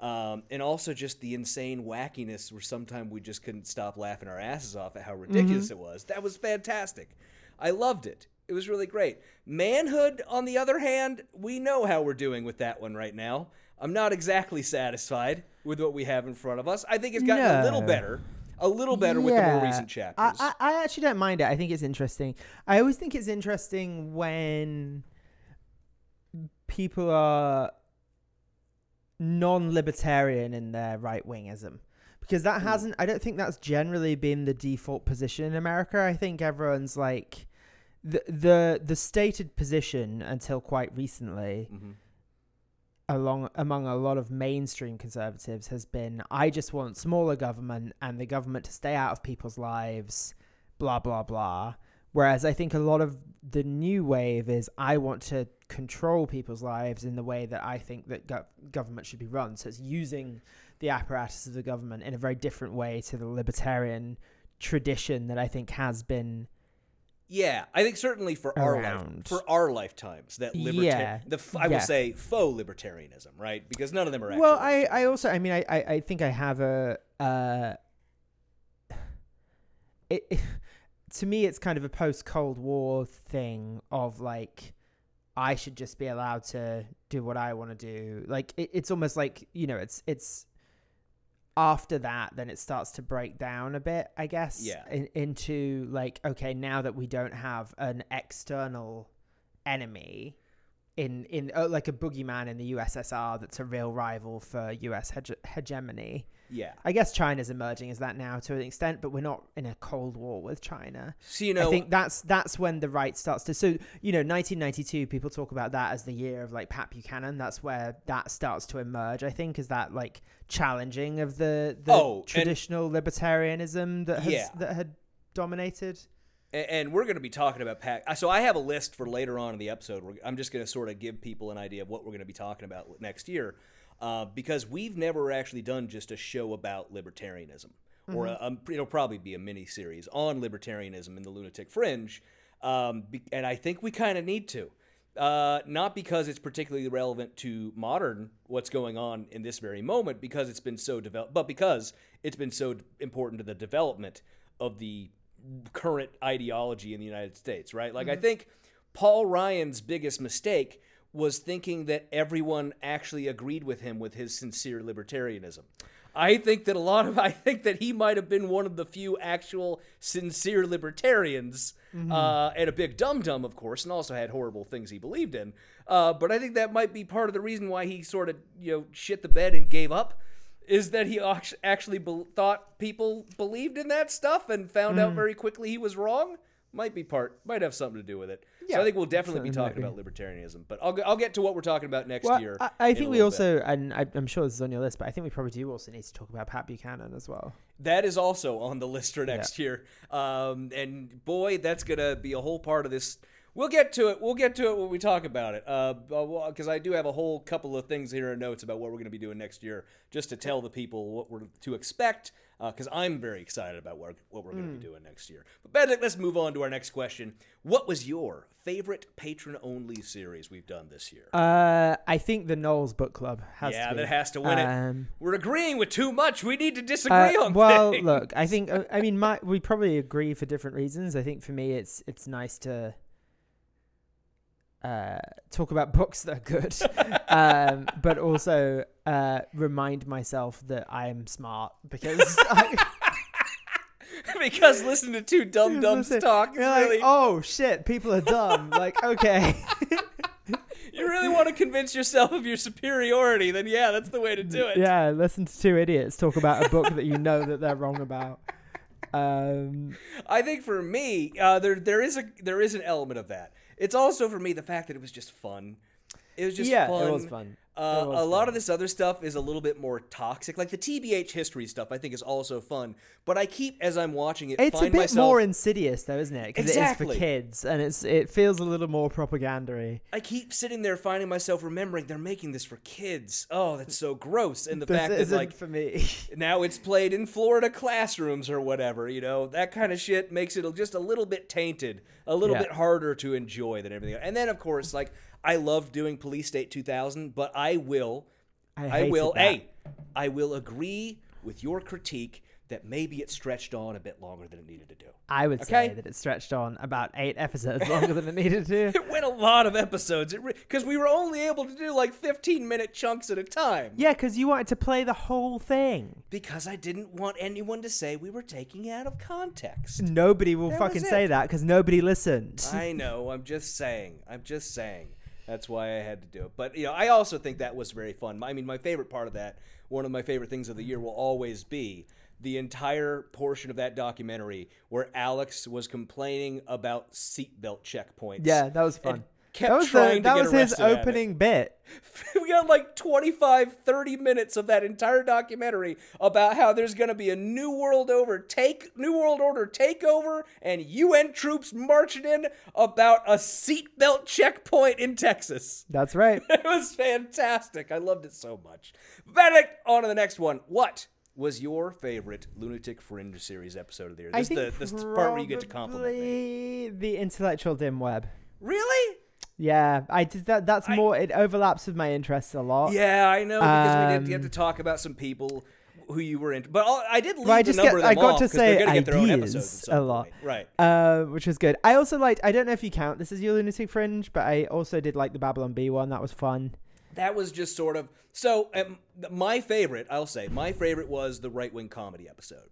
Um, and also just the insane wackiness where sometimes we just couldn't stop laughing our asses off at how ridiculous it was. That was fantastic. I loved it. It was really great. Manhood, on the other hand, we know how we're doing with that one right now. I'm not exactly satisfied with what we have in front of us. I think it's gotten a little better, a little better with the more recent chapters. I, I, I actually don't mind it. I think it's interesting. I always think it's interesting when people are non-libertarian in their right wingism because that Hmm. hasn't i don't think that's generally been the default position in america i think everyone's like the the the stated position until quite recently Mhm. Along among a lot of mainstream conservatives has been I just want smaller government and the government to stay out of people's lives, blah blah blah. Whereas I think a lot of the new wave is I want to control people's lives in the way that I think that gov- government should be run. So it's using the apparatus of the government in a very different way to the libertarian tradition that I think has been Yeah, I think certainly for our life, for our lifetimes that libertarian, Yeah, the f- I will yeah. say faux libertarianism, right? Because none of them are actually. Well, I, I also, I mean, I, I, I think I have a, uh, it, it- to me, it's kind of a post Cold War thing of like, I should just be allowed to do what I want to do. Like, it, it's almost like, you know, it's, it's, after that, then it starts to break down a bit, I guess. Yeah. In, into like, okay, now that we don't have an external enemy, in in uh, like a boogeyman in the USSR that's a real rival for US hege- hegemony. Yeah. I guess China's emerging as that now to an extent, but we're not in a cold war with China. So you know, I think that's that's when the right starts to. So you know, 1992, people talk about that as the year of like Pat Buchanan. That's where that starts to emerge. I think is that like challenging of the the Oh, traditional libertarianism that has Yeah. that had dominated. And we're going to be talking about Pat. So I have a list for later on in the episode. I'm just going to sort of give people an idea of what we're going to be talking about next year, uh, because we've never actually done just a show about libertarianism, or a, um, it'll probably be a mini series on libertarianism in the lunatic fringe, um, be- and I think we kind of need to. Uh, not because it's particularly relevant to modern what's going on in this very moment, because it's been so developed, but because it's been so d- important to the development of the current ideology in the United States, right? Like, I think Paul Ryan's biggest mistake was thinking that everyone actually agreed with him with his sincere libertarianism. I think that a lot of I think that he might have been one of the few actual sincere libertarians, uh, and a big dum dum, of course, and also had horrible things he believed in. Uh, but I think that might be part of the reason why he sort of you know shit the bed and gave up is that he actually bel thought people believed in that stuff and found out very quickly he was wrong. Might be part, might have something to do with it. Yeah, so I think we'll definitely be talking about libertarianism. But I'll, I'll get to what we're talking about next Well, year. I, I think we little bit. also, and I, I'm sure this is on your list, but I think we probably do also need to talk about Pat Buchanan as well. That is also on the list for next year. Um, and boy, that's gonna be a whole part of this. We'll get to it. We'll get to it when we talk about it. Because I do have a whole couple of things here in notes about what we're going to be doing next year, just to tell the people what we're to expect. Because I'm very excited about what, what we're going to be doing next year. But Benedict, let's move on to our next question. What was your favorite patron-only series we've done this year? Uh, I think the Knowles Book Club has yeah, to that has to win it. Um, We're agreeing with too much. We need to disagree Uh, on well, things. look, I think uh, I mean my we probably agree for different reasons. I think for me, it's it's nice to uh, talk about books that are good, um, but also uh, remind myself that I am smart because I, because listen to two dumb dumbs Listen, talk. You're like, really, oh shit, people are dumb. like, okay. you really want to convince yourself of your superiority, then yeah, that's the way to do it. yeah, listen to two idiots talk about a book that you know that they're wrong about. Um, I think for me, uh, there there is a there is an element of that. It's also for me the fact that it was just fun. It was just Yeah, it was fun. Uh, was a lot fun. of this other stuff is a little bit more toxic. Like the TBH history stuff, I think is also fun. But I keep as I'm watching it, it's a bit myself. more insidious though, isn't it? Because it is for kids, and it's it feels a little more propagandary. I keep sitting there finding myself remembering they're making this for kids. Oh, that's so gross. And the fact that like for me. now it's played in Florida classrooms or whatever, you know, that kind of shit makes it just a little bit tainted, a little Yeah. bit harder to enjoy than everything. else. And then of course, like I love doing Police State 2000, but I will I, I will hey, I will agree with your critique that maybe it stretched on a bit longer than it needed to do. I would Okay. say that it stretched on about eight episodes longer than it needed to. It went a lot of episodes. Because we were only able to do like 15 minute chunks at a time. Yeah, because you wanted to play the whole thing. Because I didn't want anyone to say we were taking it out of context. Nobody will That fucking say that because nobody listened. I know. I'm just saying. I'm just saying. That's why I had to do it. But you know, I also think that was very fun. I mean, my favorite part of that, one of my favorite things of the year, will always be the entire portion of that documentary where Alex was complaining about seatbelt checkpoints. yeah, that was and fun. Kept that was, trying the, to get was his arrested at it. opening bit. we got like 25 30 minutes of that entire documentary about how there's going to be a new world over take new world order takeover and UN troops marching in about a seatbelt checkpoint in Texas. That's right. It was fantastic. I loved it so much. Benedict, on to the next one. What was your favorite Lunatic Fringe series episode of the year? I This is think the, this part where you get to compliment me. the intellectual dim web. Really? Yeah, I did that. That's I- more. It overlaps with my interests a lot. Yeah, I know because we did get Um, to talk about some people who you were into. But all, I did leave Well, I the just number get- of I got off to say gonna get their own ideas episodes a lot. point. Right. Uh, which was good. I also liked. I don't know if you count this as your lunatic fringe, but I also did like the Babylon Bee one. That was fun. That was just sort of so. Um, my favorite, I'll say, my favorite was the right wing comedy episode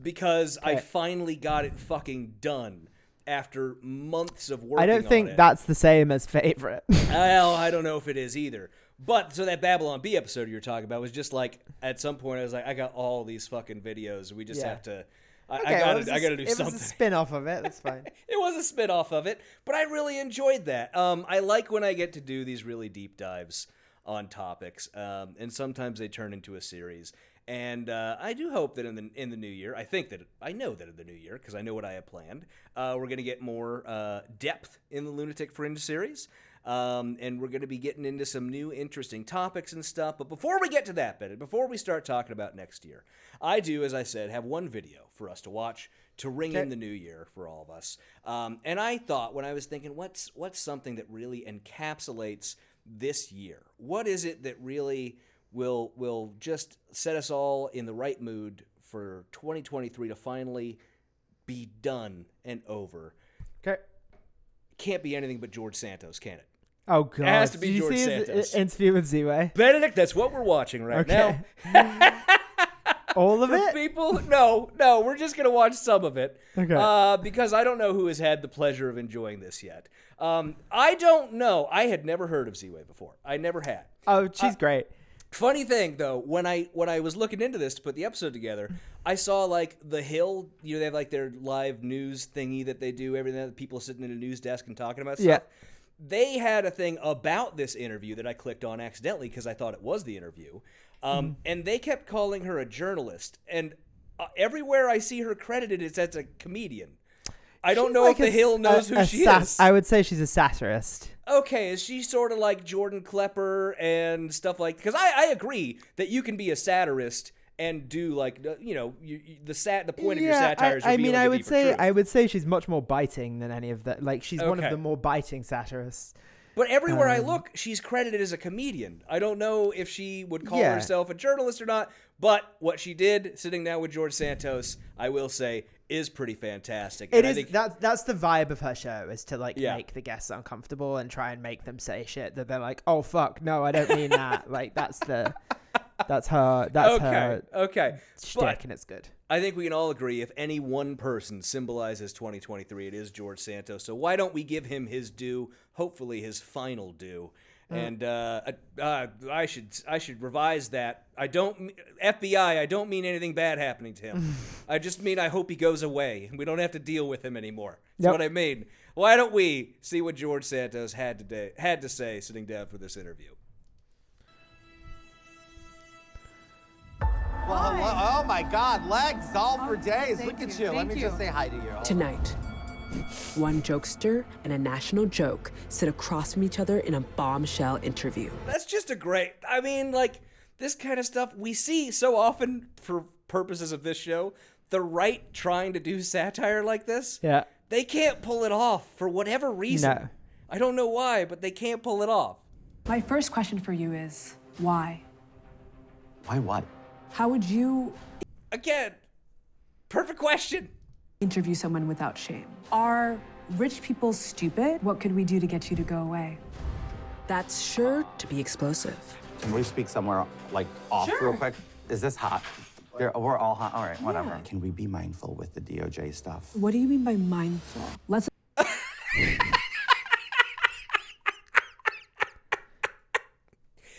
because I finally got it fucking done after months of working. I don't on think it. that's the same as favorite. Well, I don't know if it is either. But so that Babylon Bee episode you were talking about was just like at some point I was like, I got all these fucking videos. We just Yeah. have to. I, Okay, I gotta, it was gotta do it something. was a spin off of it. That's fine. it was a spin off of it, but I really enjoyed that. Um, I like when I get to do these really deep dives on topics, um, and sometimes they turn into a series. And uh, I do hope that in the in the new year, I think that I know that in the new year because I know what I have planned. Uh, we're gonna get more uh, depth in the Lunatic Fringe series. Um, and we're going to be getting into some new interesting topics and stuff. But before we get to that, Bennett, before we start talking about next year, I do, as I said, have one video for us to watch to ring in the new year for all of us. Um, and I thought when I was thinking, what's what's something that really encapsulates this year? What is it that really will will just set us all in the right mood for 2023 to finally be done and over? Okay. Can't be anything but George Santos, can it? Oh god. It has to be Did George Santos. interview with Ziwe? Benedict, that's what we're watching right Okay. now. All of For it? people, no, no, we're just gonna watch some of it. Okay. Uh, because I don't know who has had the pleasure of enjoying this yet. Um, I don't know. I had never heard of Ziwe before. I never had. Oh, she's great. Funny thing though, when I when I was looking into this to put the episode together, I saw like the Hill. You know, they have like their live news thingy that they do. Everything people sitting in a news desk and talking about stuff. Yeah. They had a thing about this interview that I clicked on accidentally because I thought it was the interview, um, Mm-hmm. and they kept calling her a journalist. And uh, everywhere I see her credited, it's as a comedian. I don't She's know like if the Hill knows a- who a she is. I would say she's a satirist. okay, is she sort of like Jordan Klepper and stuff like? Because I, I agree that you can be a satirist and do like you know you, you- the sat the point of your satire is I, I mean, I would say truth. I would say she's much more biting than any of that. Like she's one of the more biting satirists. But everywhere I Um, look, she's credited as a comedian. I don't know if she would call Yeah. herself a journalist or not, but what she did sitting down with George Santos, I will say, is pretty fantastic. It and I is think, that's that's the vibe of her show is to like Yeah. make the guests uncomfortable and try and make them say shit that they're like, oh fuck, no, I don't mean that. like that's the That's her. That's okay, her okay. shtick, But and it's good. I think we can all agree if any one person symbolizes 2023, it is George Santos. So why don't we give him his due? Hopefully, his final due. And uh, uh, I should I should revise that. I don't FBI. I don't mean anything bad happening to him. I just mean I hope he goes away and we don't have to deal with him anymore. That's Yep. what I mean. Why don't we see what George Santos had today had to say sitting down for this interview? Well. Oh my God, legs all for days. Look at you. Let me just say hi to you. Tonight, one jokester and a national joke sit across from each other in a bombshell interview. That's just a great. I mean, like this kind of stuff we see so often for purposes of this show. The right trying to do satire like this, Yeah. they can't pull it off for whatever reason. No. I don't know why, but they can't pull it off. My first question for you is why? Why what? How would you Again, perfect question. Interview someone without shame? Are rich people stupid? What could we do to get you to go away? That's sure to be explosive. Can we speak somewhere like off real quick? Is this hot? You're- we're all hot. All right, whatever. Can we be mindful with the DOJ stuff? What do you mean by mindful? Let's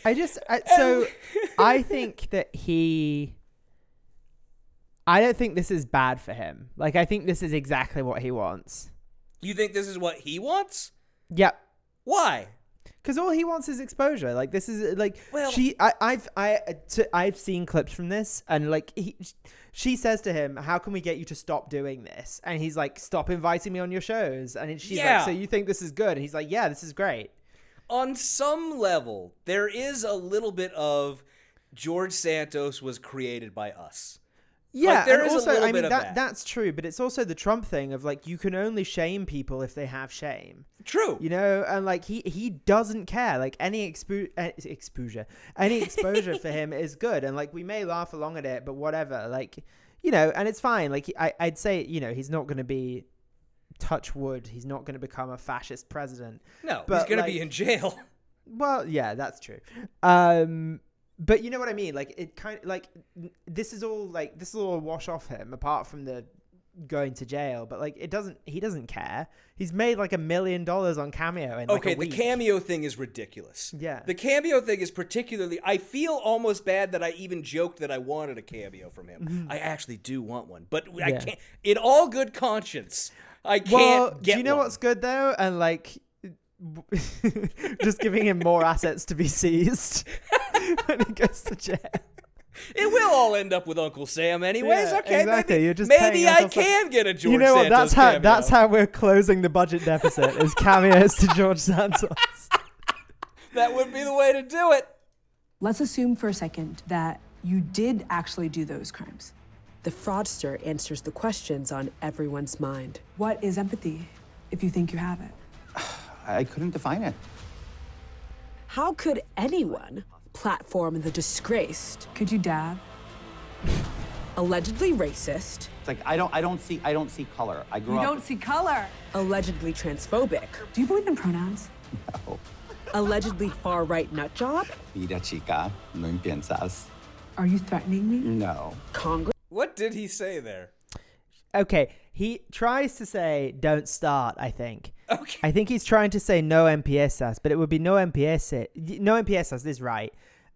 I just I, so I think that he. I don't think this is bad for him. Like I think this is exactly what he wants. You think this is what he wants? Yep. Why? Because all he wants is exposure. Like this is like Well- she. I, I've I t- I've seen clips from this, and like he, she says to him, "How can we get you to stop doing this?" And he's like, "Stop inviting me on your shows." And she's Yeah. like, "So you think this is good?" And he's like, "Yeah, this is great." On some level, there is a little bit of George Santos was created by us. Yeah, there and is a also, little I bit mean of that, that. that's true, but it's also the Trump thing of like you can only shame people if they have shame. True. You know, and like he he doesn't care. Like any expo- uh, exposure, any exposure for him is good, and like we may laugh along at it, but whatever. Like you know, and it's fine. Like I I'd say you know he's not going to be touch wood. He's not going to become a fascist president. no, but, he's but, gonna be in jail. Well, yeah, that's true. Um, but you know what I mean? Like it kind of like this is all like this is all a wash off him, apart from the going to jail. But like it doesn't. He doesn't care. He's made like a million dollars on cameo in okay, the cameo thing is ridiculous. Yeah. The cameo thing is particularly. I feel almost bad that I even joked that I wanted a cameo from him. I actually do want one, but I Mm-hmm. Yeah. can't. In all good conscience, I can't Well, get do you know one. what's good though? And like. just giving him more assets to be seized when he goes to jail. It will all end up with Uncle Sam, anyways. Yeah, okay, exactly. maybe, You're just maybe I Sam- can get a George Santos. you know what? Santos That's how cameo. that's how we're closing the budget deficit. is cameos to George Santos. that would be the way to do it. let's assume for a second that you did actually do those crimes. The fraudster answers the questions on everyone's mind. What is empathy if you think you have it? I couldn't define it. How could anyone platform the disgraced, Could you dab? allegedly racist, It's like I don't I don't see I don't see color. I grew You up don't see color. allegedly transphobic, Do you believe in pronouns? No. allegedly far right nutjob, Mira chica, no piensas. Are you threatening me? No. Congress What did he say there? Okay, he tries to say "don't start." I think. Okay. I think he's trying to say "no MPSs," but it would be "no MPS." No MPSs is right.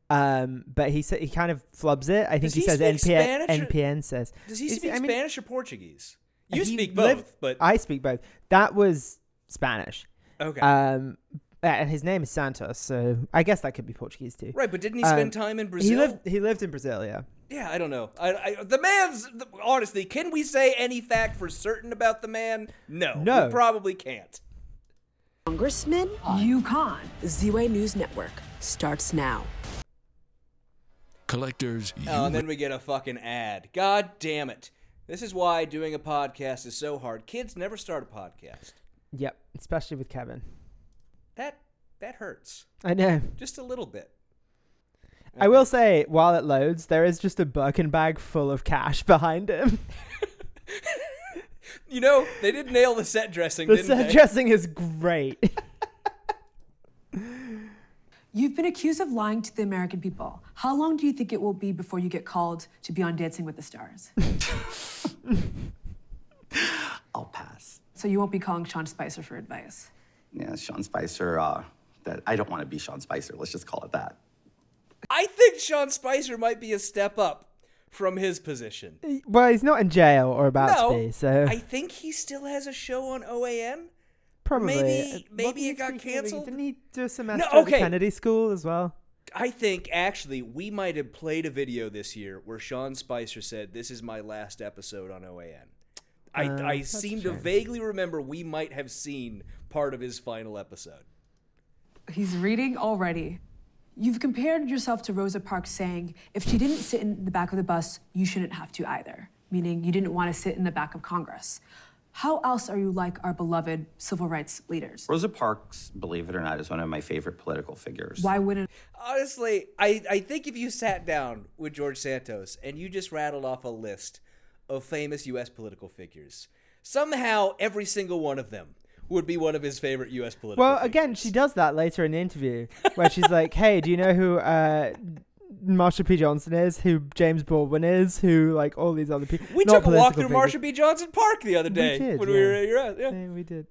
Um, but he sa- he kind of flubs it. I think Does he, he says speak NPN. Or- NPN says. Does he Is- speak I mean, Spanish or Portuguese? You speak both, lived- but I speak both. That was Spanish. okay. Um, and his name is Santos, so I guess that could be Portuguese too. right, but didn't he um, spend time in Brazil? He lived. He lived in Brazil. Yeah. Yeah, I don't know. I, I, the man's honestly. Can we say any fact for certain about the man? No, No. we probably can't. Congressman, Yukon, can't. Ziwe News Network starts now. Collectors, oh, you Oh, and then we get a fucking ad. God damn it! This is why doing a podcast is so hard. Kids never start a podcast. Yep. Especially with Kevin. That that hurts I know. just a little bit. I will say, while it loads, there is just a Birkin bag full of cash behind him. You know, they did nail the set dressing, the didn't set they? dressing is great. You've been accused of lying to the American people. How long do you think it will be before you get called to be on Dancing with the Stars? I'll pass. so you won't be calling Sean Spicer for advice. Yeah, Sean Spicer. Uh, that I don't want to be Sean Spicer. Let's just call it that. I think Sean Spicer might be a step up from his position. Well, he's not in jail or about no, to be, so I think he still has a show on OAN. probably. maybe- uh, maybe he it got speaking of- canceled? Didn't he do a semester No, at the okay. Kennedy School as well? I think actually we might have played a video this year where Sean Spicer said, "This is my last episode on OAN." I, Uh, I seem to vaguely remember we might have seen part of his final episode. He's reading already. You've compared yourself to Rosa Parks saying, if she didn't sit in the back of the bus, you shouldn't have to either, meaning you didn't want to sit in the back of Congress. How else are you like our beloved civil rights leaders? Rosa Parks, believe it or not, is one of my favorite political figures. Why wouldn't Honestly, I, I think if you sat down with George Santos and you just rattled off a list of famous U.S. political figures, somehow every single one of them would be one of his favorite U.S. political Well, figures. again, she does that later in the interview, where she's like, "Hey, do you know who uh, Marsha P. Johnson is? Who James Baldwin is? Who like all these other people?" We Not took a walk through figures. Marsha P. Johnson Park the other day We day did, when yeah. we were at your house. Yeah. Yeah, we did.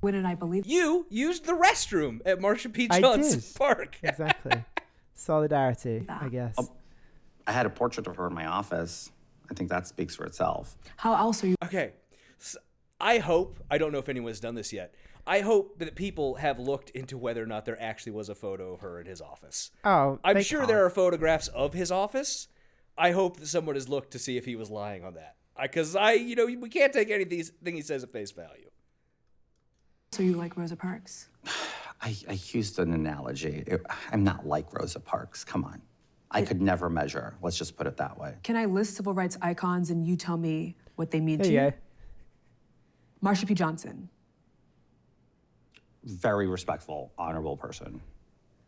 wouldn't I believe You used the restroom at Marsha P. I Johnson. Park. Exactly. Solidarity, I guess. I had a portrait of her in my office. I think that speaks for itself. How else are you Okay. S I hope, I don't know if anyone's done this yet. I hope that people have looked into whether or not there actually was a photo of her in his office. Oh, I'm sure can't. there are photographs of his office. I hope that someone has looked to see if he was lying on that. Because I, you know, we can't take anything he says at face value. so you like Rosa Parks? I, I used an analogy. It- I'm not like Rosa Parks. Come on. I could never measure. Let's just put it that way. Can I list civil rights icons and you tell me what they mean There to you you? Go. Marsha P. Johnson. Very respectful, honorable person.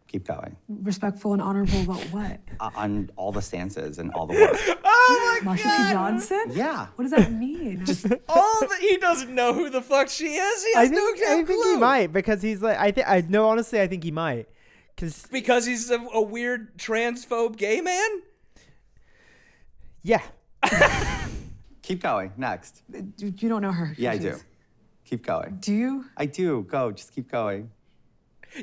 Keep going. Respectful and honorable about what? Uh, on all the stances and all the work. oh my Marsha P. Johnson? Yeah. What does that mean? Just All that he doesn't know who the fuck she is. He I has think, no I damn think clue. he might because he's like I think I no honestly I think he might because Because he's a, a weird transphobe gay man? yeah Keep going. Next. you you don't know her. Yeah, I She's- do. Keep going. Do you? I do. Go. Just keep going.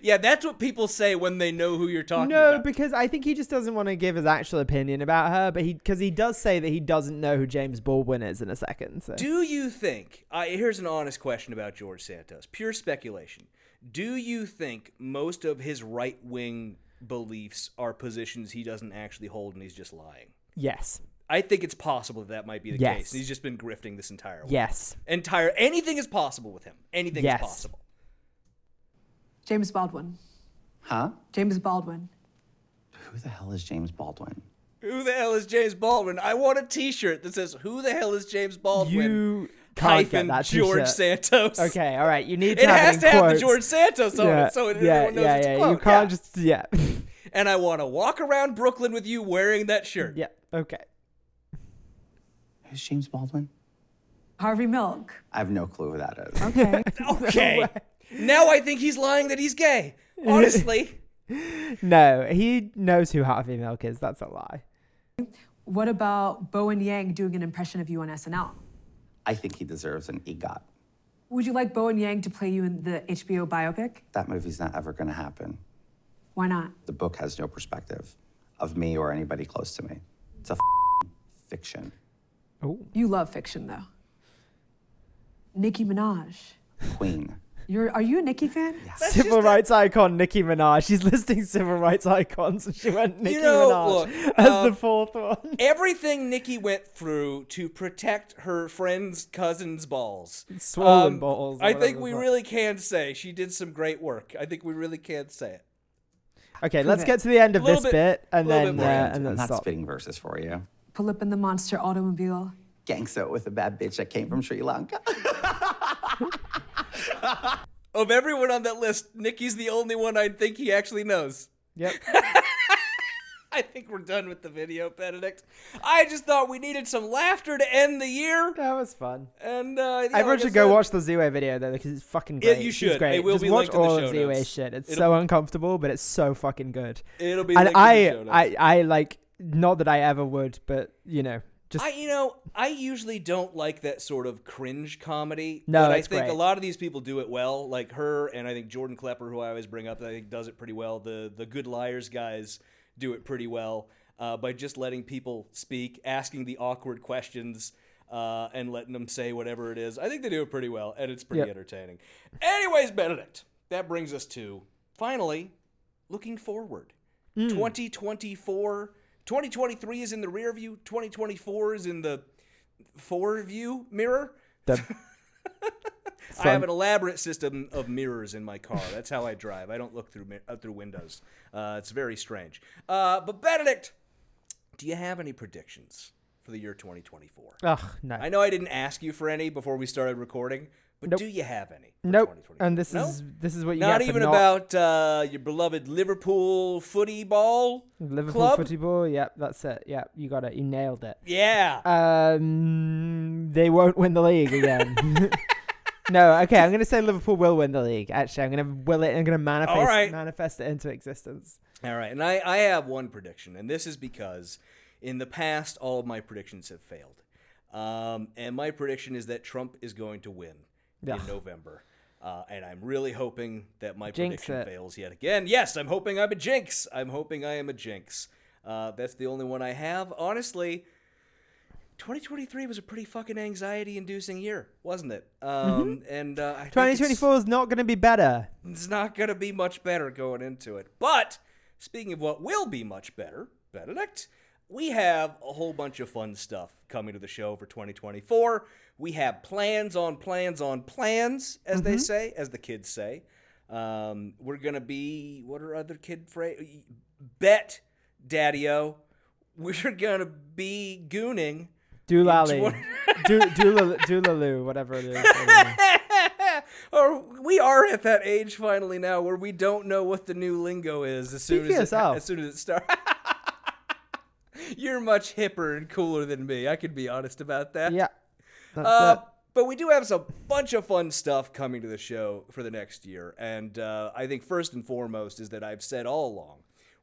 Yeah, that's what people say when they know who you're talking no about. because I think he just doesn't want to give his actual opinion about her but he because he does say that he doesn't know who James Baldwin is in a second so Do you think? Uh, here's an honest question about George Santos. Pure speculation. Do you think most of his right wing beliefs are positions he doesn't actually hold and he's just lying? yes I think it's possible that that might be the Yes. case. He's just been grifting this entire way. yes Entire anything is possible with him. Anything Yes. is possible. James Baldwin. Huh? James Baldwin. Who the hell is James Baldwin? Who the hell is James Baldwin? I want a T-shirt that says "Who the hell is James Baldwin?" you can't get that George t-shirt. Santos. okay all right you need to It have has it to in have the. George Santos on yeah, it, so it, yeah, everyone knows yeah, it's a yeah. quote. you can't Yeah. just yeah And I want to walk around Brooklyn with you wearing that shirt. yeah okay Who's James Baldwin? Harvey Milk. I have no clue who that is. Okay. Okay. now I think he's lying that he's gay. Honestly. no he knows who Harvey Milk is that's a lie what about Bowen Yang doing an impression of you on SNL? I think he deserves an EGOT. Would you like Bowen Yang to play you in the HBO biopic? That movie's not ever going to happen. Why not? The book has no perspective of me or anybody close to me. It's a fiction. Oh You love fiction, though. Nicki Minaj. Queen. You're, are you a Nicki fan? Yes. civil rights icon Nicki Minaj. She's listing civil rights icons, and she went Nicki know, Minaj look, as uh, the fourth one. Everything Nicki went through to protect her friend's cousin's balls. Swollen balls I think we the really can say she did some great work. I think we really can say it. Okay, let's it. get to the end of this bit- bit, and then bit uh, and then not stop. spitting verses for you. Pull up in the monster automobile. Gangsta with a bad bitch that came from Sri Lanka. Of everyone on that list, Nicki's the only one I think he actually knows. Yep. I think we're done with the video, Benedict. I just thought we needed some laughter to end the year. That was fun. And uh, yeah, Everyone like I should go said- watch the Ziwe video though because it's fucking great. Yeah, great. you It's should. great. It will Just be watch linked in the all show of Ziwe notes. shit. It's It'll- so uncomfortable, but it's so fucking good. It'll be and linked in the I, show notes. I, I like not that I ever would, but you know, just I, you know, I usually don't like that sort of cringe comedy. No, but I think great. a lot of these people do it well, like her, and I think Jordan Klepper, who I always bring up, I think does it pretty well. The the Good Liars guys do it pretty well uh, by just letting people speak, asking the awkward questions, uh, and letting them say whatever it is. I think they do it pretty well, and it's pretty Yep. entertaining. Anyways, Benedict, that brings us to finally looking forward. 2024, 2023 is in the rear view. 2024 is in the four view mirror. I have an elaborate system of mirrors in my car. That's how I drive. I don't look through uh, through windows. Uh, it's very strange. Uh, but Benedict, do you have any predictions for the year 2024? ugh no, I know I didn't ask you for any before we started recording, but Nope. do you have any? nope. 2024? And this No? is this is what you not even not even about uh, your beloved Liverpool footy ball Liverpool club. footy ball. Yep, that's it. Yep, you got it. You nailed it. Yeah. Um, they won't win the league again. no, okay. I'm gonna say Liverpool will win the league. Actually, I'm gonna will it. I'm gonna manifest right. manifest it into existence. All right, and I, I have one prediction, and this is because in the past all of my predictions have failed. Um, and my prediction is that Trump is going to win in November. Uh, and I'm really hoping that my Jinx prediction it. fails yet again. Yes, I'm hoping I'm a jinx. I'm hoping I am a jinx. Uh, that's the only one I have. Honestly, 2023 was a pretty fucking anxiety-inducing year, wasn't it? Um, And uh, I think 2024 is not gonna be better. it's not going to be much better going into it. But speaking of what will be much better, Benedict, we have a whole bunch of fun stuff coming to the show for 2024. We have plans on plans on plans, as they say, as the kids say. Um, we're going to be, what are other kid phrase? Bet, Daddy O. We're going to be gooning. Doolally, twen- do doolal- doolaloo, whatever it is. I don't know. or we are at that age finally now where we don't know what the new lingo is as soon Speak as it, as soon as it starts. You're much hipper and cooler than me. I can be honest about that. yeah, Uh, but we do have some bunch of fun stuff coming to the show for the next year, and uh, I think first and foremost is that I've said all along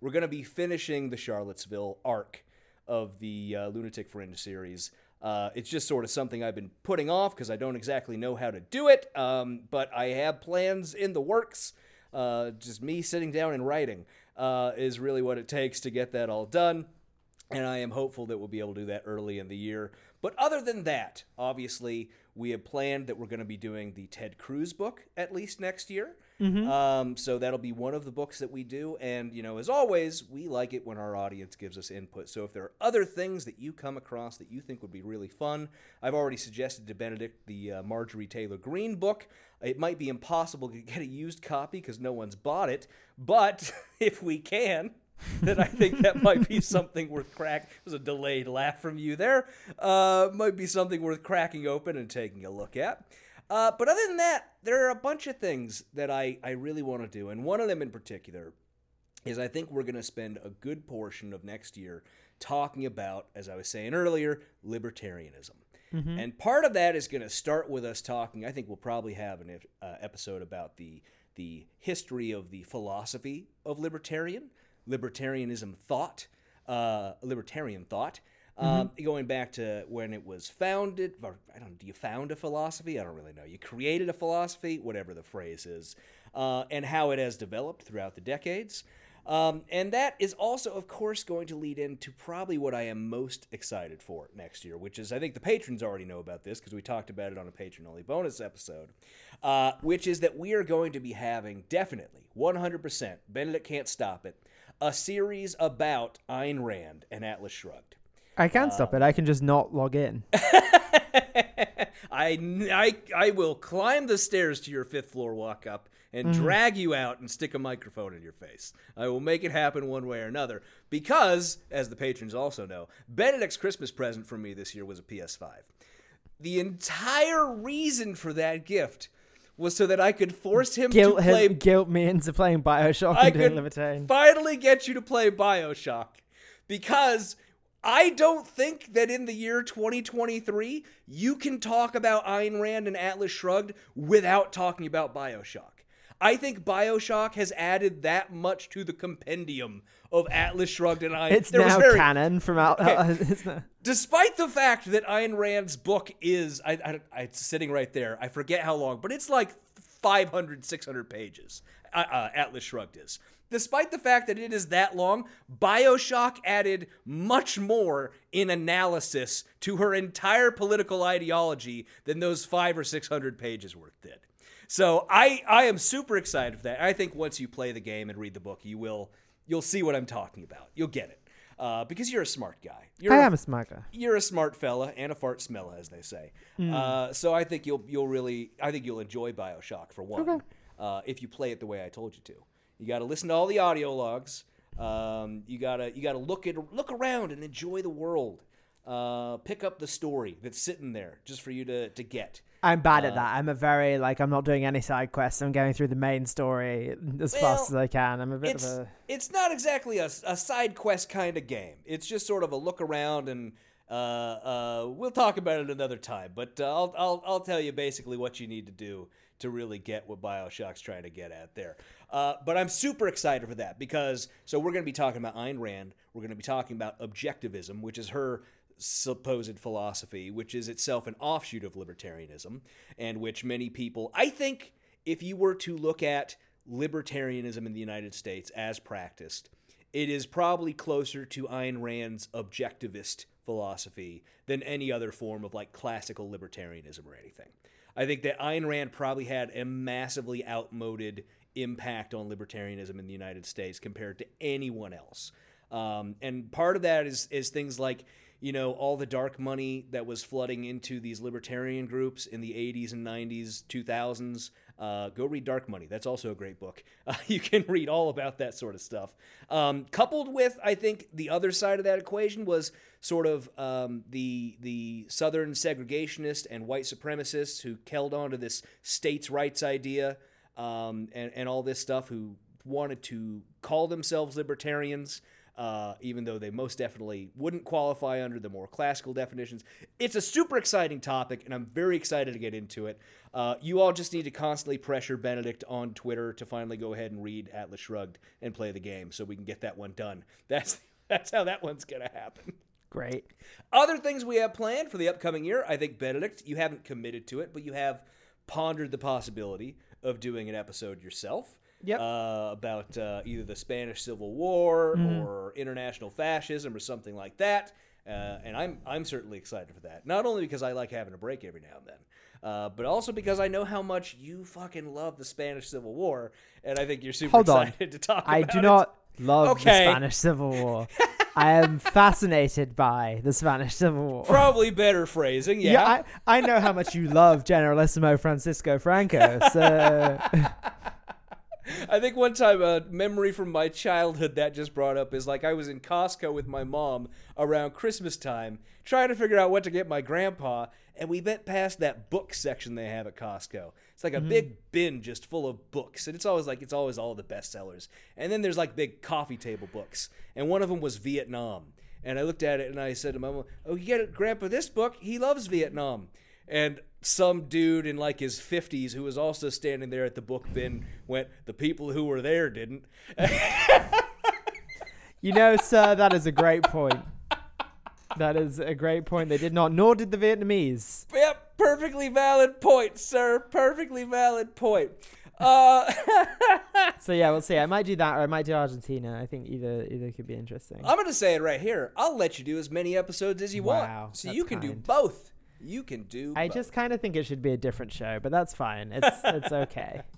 we're going to be finishing the Charlottesville arc of the uh, Lunatic Fringe series. Uh, it's just sort of something I've been putting off because I don't exactly know how to do it, um, but I have plans in the works. Uh, just me sitting down and writing uh, is really what it takes to get that all done and I am hopeful that we'll be able to do that early in the year. But other than that, obviously, we have planned that we're going to be doing the Ted Cruz book at least next year. Um, so that'll be one of the books that we do. And, you know, as always, we like it when our audience gives us input. So if there are other things that you come across that you think would be really fun, I've already suggested to Benedict the uh, Marjorie Taylor Greene book. It might be impossible to get a used copy because no one's bought it. But if we can, that I think that might be something worth crack. There's a delayed laugh from you there. Uh, might be something worth cracking open and taking a look at. Uh, but other than that, there are a bunch of things that I, I really want to do. And one of them in particular is I think we're going to spend a good portion of next year talking about, as I was saying earlier, libertarianism. And part of that is going to start with us talking. I think we'll probably have an uh, episode about the the history of the philosophy of libertarian, libertarianism thought, uh, libertarian thought, um, going back to when it was founded. Or, I don't. Do you found a philosophy? I don't really know. You created a philosophy, whatever the phrase is, uh, and how it has developed throughout the decades. Um, and that is also, of course, going to lead into probably what I am most excited for next year, which is I think the patrons already know about this because we talked about it on a patron only bonus episode, uh, which is that we are going to be having definitely 100%, Benedict can't stop it, a series about Ayn Rand and Atlas Shrugged. I can't stop it. I can just not log in. I, I, I will climb the stairs to your fifth floor walk up and mm-hmm. drag you out and stick a microphone in your face. I will make it happen one way or another because, as the patrons also know, Benedict's Christmas present for me this year was a PS5. The entire reason for that gift was so that I could force him Guilt to play him, guilt me into playing Bioshock I and doing finally get you to play Bioshock. because I don't think that in the year 2023 you can talk about Ayn Rand and Atlas Shrugged without talking about Bioshock. I think Bioshock has added that much to the compendium of Atlas Shrugged and I. It's there now very- canon from out. Okay. not- Despite the fact that Ayn Rand's book is, I, I, I- it's sitting right there. I forget how long, but it's like 500, 600 pages. Uh, uh, Atlas Shrugged is. Despite the fact that it is that long, Bioshock added much more in analysis to her entire political ideology than those five or six hundred pages worth did. So I, I am super excited for that. I think once you play the game and read the book, you will you'll see what I'm talking about. You'll get it uh, because you're a smart guy. You're I a- am a smart guy. you're a smart fella and a fart smella, as they say. Uh, so I think you'll you'll really I think you'll enjoy Bioshock for one uh, if you play it the way I told you to. You got to listen to all the audio logs. Um, you gotta you gotta look at look around and enjoy the world. Uh, pick up the story that's sitting there just for you to to get. I'm bad Uh, at that. I'm a very like I'm not doing any side quests. I'm going through the main story as fast as I can. I'm a bit of a it's not exactly a, a side quest kind of game. It's just sort of a look around, and uh, uh, we'll talk about it another time. But uh, I'll, I'll I'll tell you basically what you need to do to really get what Bioshock's trying to get at there. Uh, but I'm super excited for that because so we're going to be talking about Ayn Rand. We're going to be talking about objectivism, which is her supposed philosophy, which is itself an offshoot of libertarianism, and which many people, I think, if you were to look at libertarianism in the United States as practiced, it is probably closer to Ayn Rand's objectivist philosophy than any other form of like classical libertarianism or anything. I think that Ayn Rand probably had a massively outmoded impact on libertarianism in the United States compared to anyone else. Um, and part of that is is things like you know all the dark money that was flooding into these libertarian groups in the 80s and 90s 2000s uh, go read dark money. That's also a great book. Uh, you can read all about that sort of stuff. Um, coupled with i think the other side of that equation was sort of um, the the southern segregationist and white supremacists who held on to this states rights idea um, and, and all this stuff who wanted to call themselves libertarians uh, even though they most definitely wouldn't qualify under the more classical definitions. It's a super exciting topic, and I'm very excited to get into it. Uh, you all just need to constantly pressure Benedict on Twitter to finally go ahead and read Atlas Shrugged and play the game so we can get that one done. That's that's how that one's gonna happen. great. Other things we have planned for the upcoming year, I think Benedict, you haven't committed to it, but you have pondered the possibility of doing an episode yourself. Yep. Uh, about uh, either the Spanish Civil War or international fascism or something like that. Uh, and I'm I'm certainly excited for that. Not only because I like having a break every now and then, uh, but also because I know how much you fucking love the Spanish Civil War, and I think you're super Hold on. excited to talk I do it. not love Okay. the Spanish Civil War. I am fascinated by the Spanish Civil War. Probably better phrasing, yeah. yeah, I, I know how much you love Generalissimo Francisco Franco. So I think one time a memory from my childhood that just brought up is like I was in Costco with my mom around Christmas time trying to figure out what to get my grandpa, and we went past that book section they have at Costco. It's like a mm-hmm. big bin just full of books, and it's always like it's always all the bestsellers. And then there's like big coffee table books, and one of them was Vietnam. And I looked at it and I said to my mom, "Oh, you get Grandpa this book? He loves Vietnam." And some dude in like his 50s who was also standing there at the book bin went, The people who were there didn't. you know, sir, that is a great point. That is a great point. They did not, nor did the Vietnamese. Yep, perfectly valid point, sir. Perfectly valid point. Uh, So yeah, we'll see. I might do that, or I might do Argentina. I think either either could be interesting. I'm going to say it right here. I'll let you do as many episodes as you Wow, want. So you can do both. You can do I both. just kind of think it should be a different show, but that's fine. It's it's okay.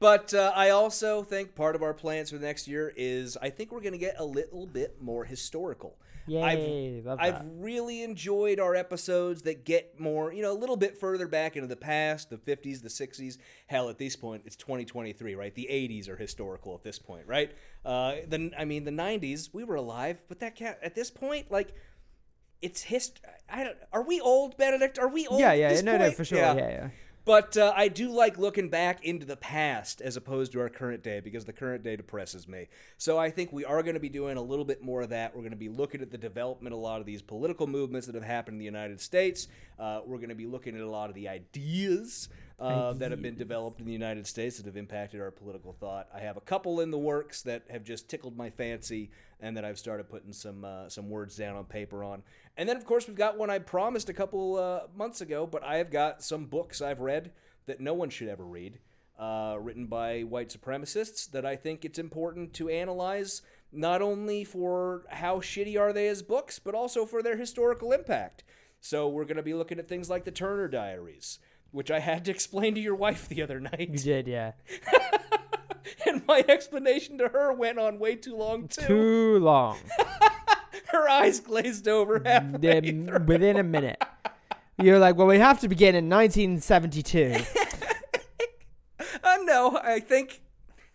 But uh, I also think part of our plans for the next year is I think we're going to get a little bit more historical. Yay, I've, I've really enjoyed our episodes that get more, you know, a little bit further back into the past, the 50s, the 60s. Hell, at this point, it's 2023, right? The 80s are historical at this point, right? Uh, the, I mean, the 90s, we were alive, but that cat at this point, like, it's hist. I don't. Are we old, Benedict? Are we old? Yeah, yeah, no, no, for sure. Yeah, yeah. But uh, I do like looking back into the past as opposed to our current day because the current day depresses me. So I think we are going to be doing a little bit more of that. We're going to be looking at the development of a lot of these political movements that have happened in the United States. Uh, we're going to be looking at a lot of the ideas uh, that have been developed in the United States that have impacted our political thought. I have a couple in the works that have just tickled my fancy and that I've started putting some uh, some words down on paper on. And then, of course, we've got one I promised a couple uh, months ago, but I have got some books I've read that no one should ever read, uh, written by white supremacists that I think it's important to analyze not only for how shitty are they as books, but also for their historical impact. So we're going to be looking at things like the Turner Diaries, which I had to explain to your wife the other night. You did, yeah. and my explanation to her went on way too long too. Too long. Her eyes glazed over halfway Then through. within a minute. You're like, well, we have to begin in 1972. Uh, no, I think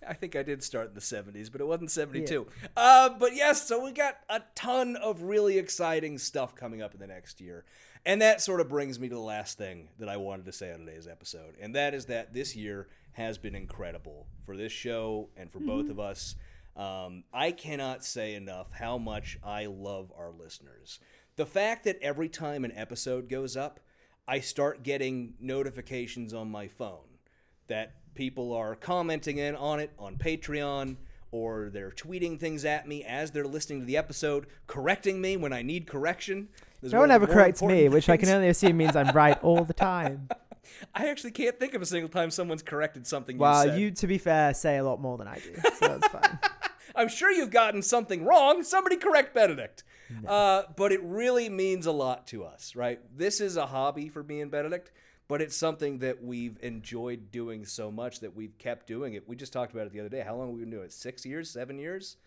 I think I did start in the 70s, but it wasn't 72. Uh, but yes, so we got a ton of really exciting stuff coming up in the next year. And that sort of brings me to the last thing that I wanted to say on today's episode. And that is that this year has been incredible for this show and for both of us. Um, I cannot say enough how much I love our listeners. The fact that every time an episode goes up, I start getting notifications on my phone that people are commenting in on it on Patreon or they're tweeting things at me as they're listening to the episode, correcting me when I need correction. No one ever corrects me, important which I can only assume means I'm right all the time. I actually can't think of a single time someone's corrected something you Well, said. you, to be fair, say a lot more than I do, so that's fine. I'm sure you've gotten something wrong. Somebody correct Benedict. Uh, but it really means a lot to us, right? This is a hobby for me and Benedict, but it's something that we've enjoyed doing so much that we've kept doing it. We just talked about it the other day. How long have we been doing it? Six years? Seven years?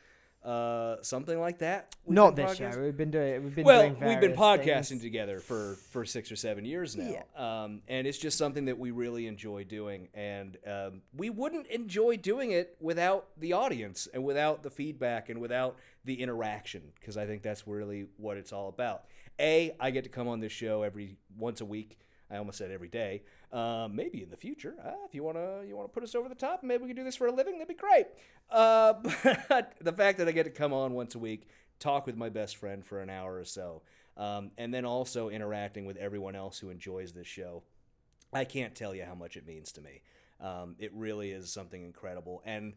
Uh, something like that? Not this year. We've been doing. We've been well, doing we've been podcasting things. together for for six or seven years now, um, and it's just something that we really enjoy doing. And um, we wouldn't enjoy doing it without the audience and without the feedback and without the interaction, because I think that's really what it's all about. A, I get to come on this show every once a week. I almost said every day. Um, maybe in the future, uh, if you wanna you wanna put us over the top, maybe we can do this for a living. That'd be great. Uh, but the fact that I get to come on once a week, talk with my best friend for an hour or so, um, and then also interacting with everyone else who enjoys this show, I can't tell you how much it means to me. Um, it really is something incredible, and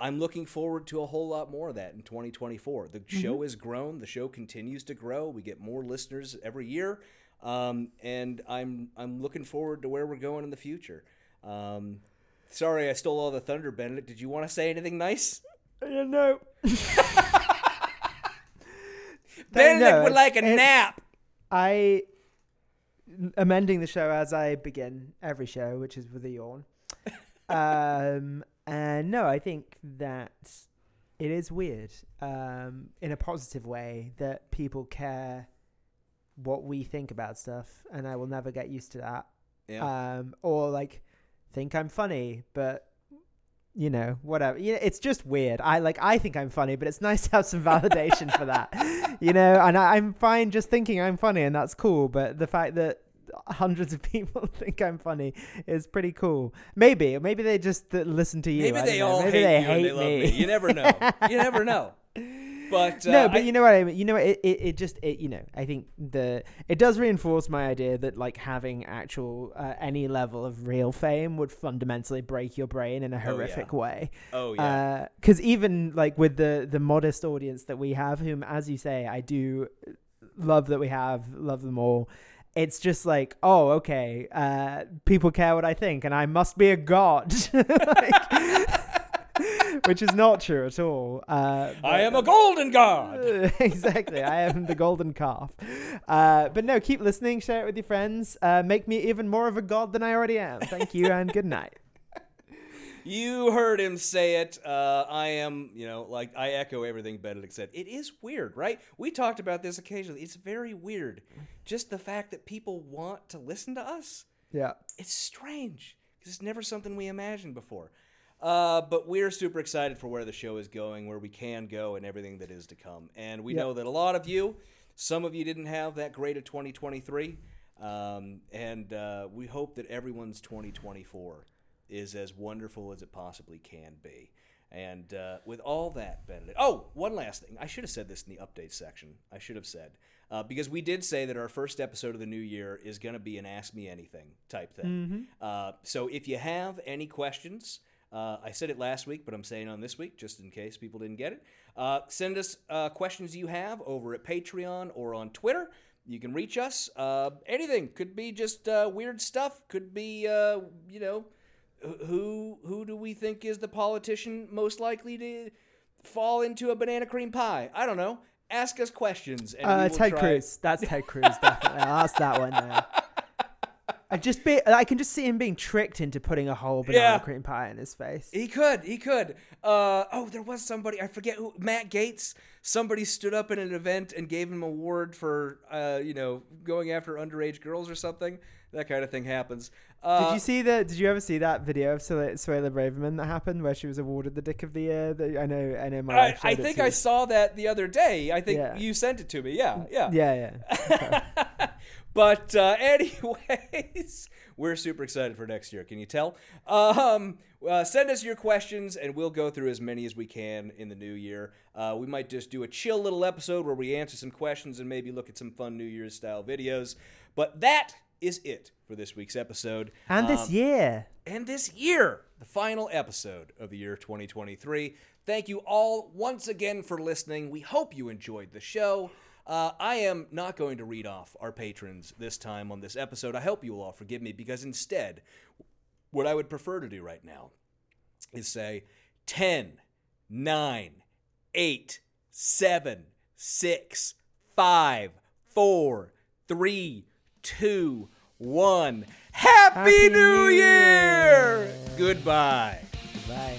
I'm looking forward to a whole lot more of that in 2024. The show has grown. The show continues to grow. We get more listeners every year, um, and I'm I'm looking forward to where we're going in the future. Um, sorry, I stole all the thunder, Benedict. Did you want to say anything nice? Yeah, no. Benedict no, would like a nap. I amending the show as I begin every show, which is with a yawn. um, and no, I think that it is weird, um, in a positive way, that people care what we think about stuff, and I will never get used to that. Yeah. Um, or like think I'm funny, but you know, whatever. You know, it's just weird. I like I think I'm funny, but it's nice to have some validation for that. You know, and I, I'm fine just thinking I'm funny, and that's cool. But the fact that hundreds of people think I'm funny is pretty cool. Maybe, maybe they just uh, listen to you. Maybe they know. all maybe hate they you hate they love me. me. You never know. you never know. But uh, no, but I- you know what I mean. You know, it, it it just it you know I think the it does reinforce my idea that like having actual uh, any level of real fame would fundamentally break your brain in a yeah. horrific way. Oh, yeah. Because even like with the the modest audience that we have, whom as you say, I do love that we have, love them all. It's just like, oh, okay, uh, people care what I think, and I must be a god. Like- which is not true at all. Uh, I am a golden god. exactly. I am the golden calf. Uh, but no, keep listening, share it with your friends. Uh, make me even more of a god than I already am. Thank you and good night. You heard him say it. Uh, I am, you know, like I echo everything Benedict said. It is weird, right? We talked about this occasionally. It's very weird. Just the fact that people want to listen to us. Yeah. It's strange because it's never something we imagined before. Uh, but we're super excited for where the show is going, where we can go, and everything that is to come. And we Yep. know that a lot of you, some of you didn't have that great of 2023. Um, and uh, we hope that everyone's 2024 is as wonderful as it possibly can be. And uh, with all that, Benedict. Oh, one last thing. I should have said this in the update section. I should have said. Uh, because we did say that our first episode of the new year is going to be an Ask Me Anything type thing. Uh, so if you have any questions, uh, I said it last week, but I'm saying on this week just in case people didn't get it. Uh, send us uh, questions you have over at Patreon or on Twitter. You can reach us. Uh, anything could be just uh, weird stuff. Could be uh, you know who who do we think is the politician most likely to fall into a banana cream pie? I don't know. Ask us questions. And Uh, Ted try- Cruz. That's Ted Cruz, definitely. I'll ask that one there. I just be, I can just see him being tricked into putting a whole banana Yeah. cream pie in his face. He could. He could. Uh, oh, there was somebody. I forget who. Matt Gaetz. Somebody stood up in an event and gave him an award for, uh, you know, going after underage girls or something. That kind of thing happens. Uh, did you see the? Did you ever see that video of Suella, Braverman that happened where she was awarded the Dick of the Year? The, I know, I know. My I, I think I saw that the other day. I think Yeah. you sent it to me. Yeah, yeah. Yeah, yeah. but uh, anyways, we're super excited for next year. Can you tell? Um, uh, send us your questions, and we'll go through as many as we can in the new year. Uh, we might just do a chill little episode where we answer some questions and maybe look at some fun New Year's style videos. But that is it for this week's episode. And this Um, year, and this year, the final episode of the year 2023. Thank you all once again for listening. We hope you enjoyed the show. Uh, I am not going to read off our patrons this time on this episode. I hope you will all forgive me because instead, what I would prefer to do right now is say 10, 9, 8, 7, 6, 5, 4, 3, 2, 1. Happy, Happy New Year! Year! Goodbye. bye.